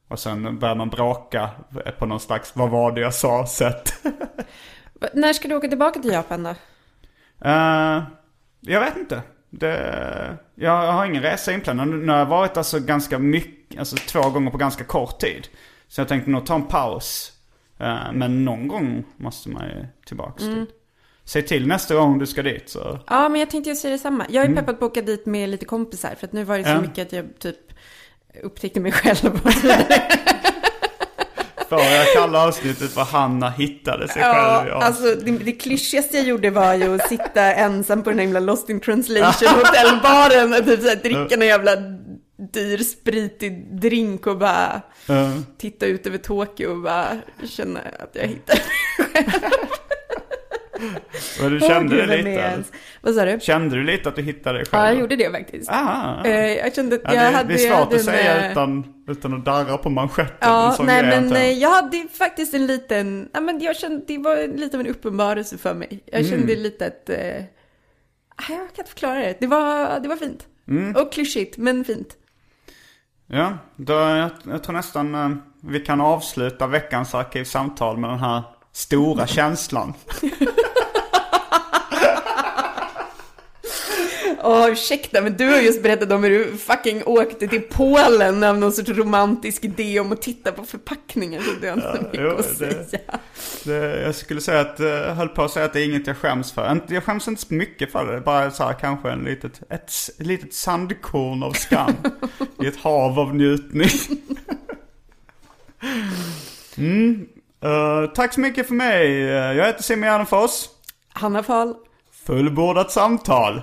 Och sen börjar man bråka på någon slags, vad var det jag sa, sätt. När ska du åka tillbaka till Japan då? Eh, jag vet inte. Det, jag har ingen resa inplanerad. Nu har jag varit alltså ganska mycket, alltså två gånger på ganska kort tid. Så jag tänkte nog ta en paus. Eh, men någon gång måste man ju tillbaks dit. Säg till nästa gång du ska dit så. Ja, men jag tänkte ju säga detsamma. Jag är peppad på att åka dit med lite kompisar. För att nu var det så Ja. mycket att jag typ upptäckte mig själv och så vidare. Förra kalla avsnittet var Hanna hittade sig Ja, själv. Ja. alltså det, det klyschigaste jag gjorde var ju att sitta ensam på den här himla Lost in translation hotellbaren och typ så här, dricka någon jävla dyr spritig drink och bara Eh, titta ut över Tokyo och bara känna att jag hittade och du kände det lite? ens- Vad sa du? Kände du lite att du hittade dig själv? Ja, jag gjorde det faktiskt. Ah. Eh, jag kände att Ja, jag det, hade... det är svårt att säga en, eh, utan, utan att darra på manschetten. en Ja, nej men jag. eh, jag hade faktiskt en liten, ja men jag kände, det var lite av en uppenbarelse för mig. Jag kände lite att, eh, nej, jag kan inte förklara det. Det var, det var fint. Och klyschigt, men fint. Ja, då, jag, jag tror nästan eh, vi kan avsluta veckans arkivsamtal med den här stora känslan. Åh, ursäkta, men du har just berättat om hur du fucking åkte till Polen av någon sorts romantisk idé om att titta på förpackningar. Så det har inte mycket jo, att det- säga. Det, jag skulle säga att, eh, jag höll på att säga att det är inget jag skäms för. Jag skäms inte så mycket för det, bara så här kanske en litet, ett, ett litet sandkorn av skam i ett hav av njutning. mm. eh, tack så mycket för mig. Eh, Jag heter Simon Gärdenfors. Hanna Fahl. Fullbordat samtal.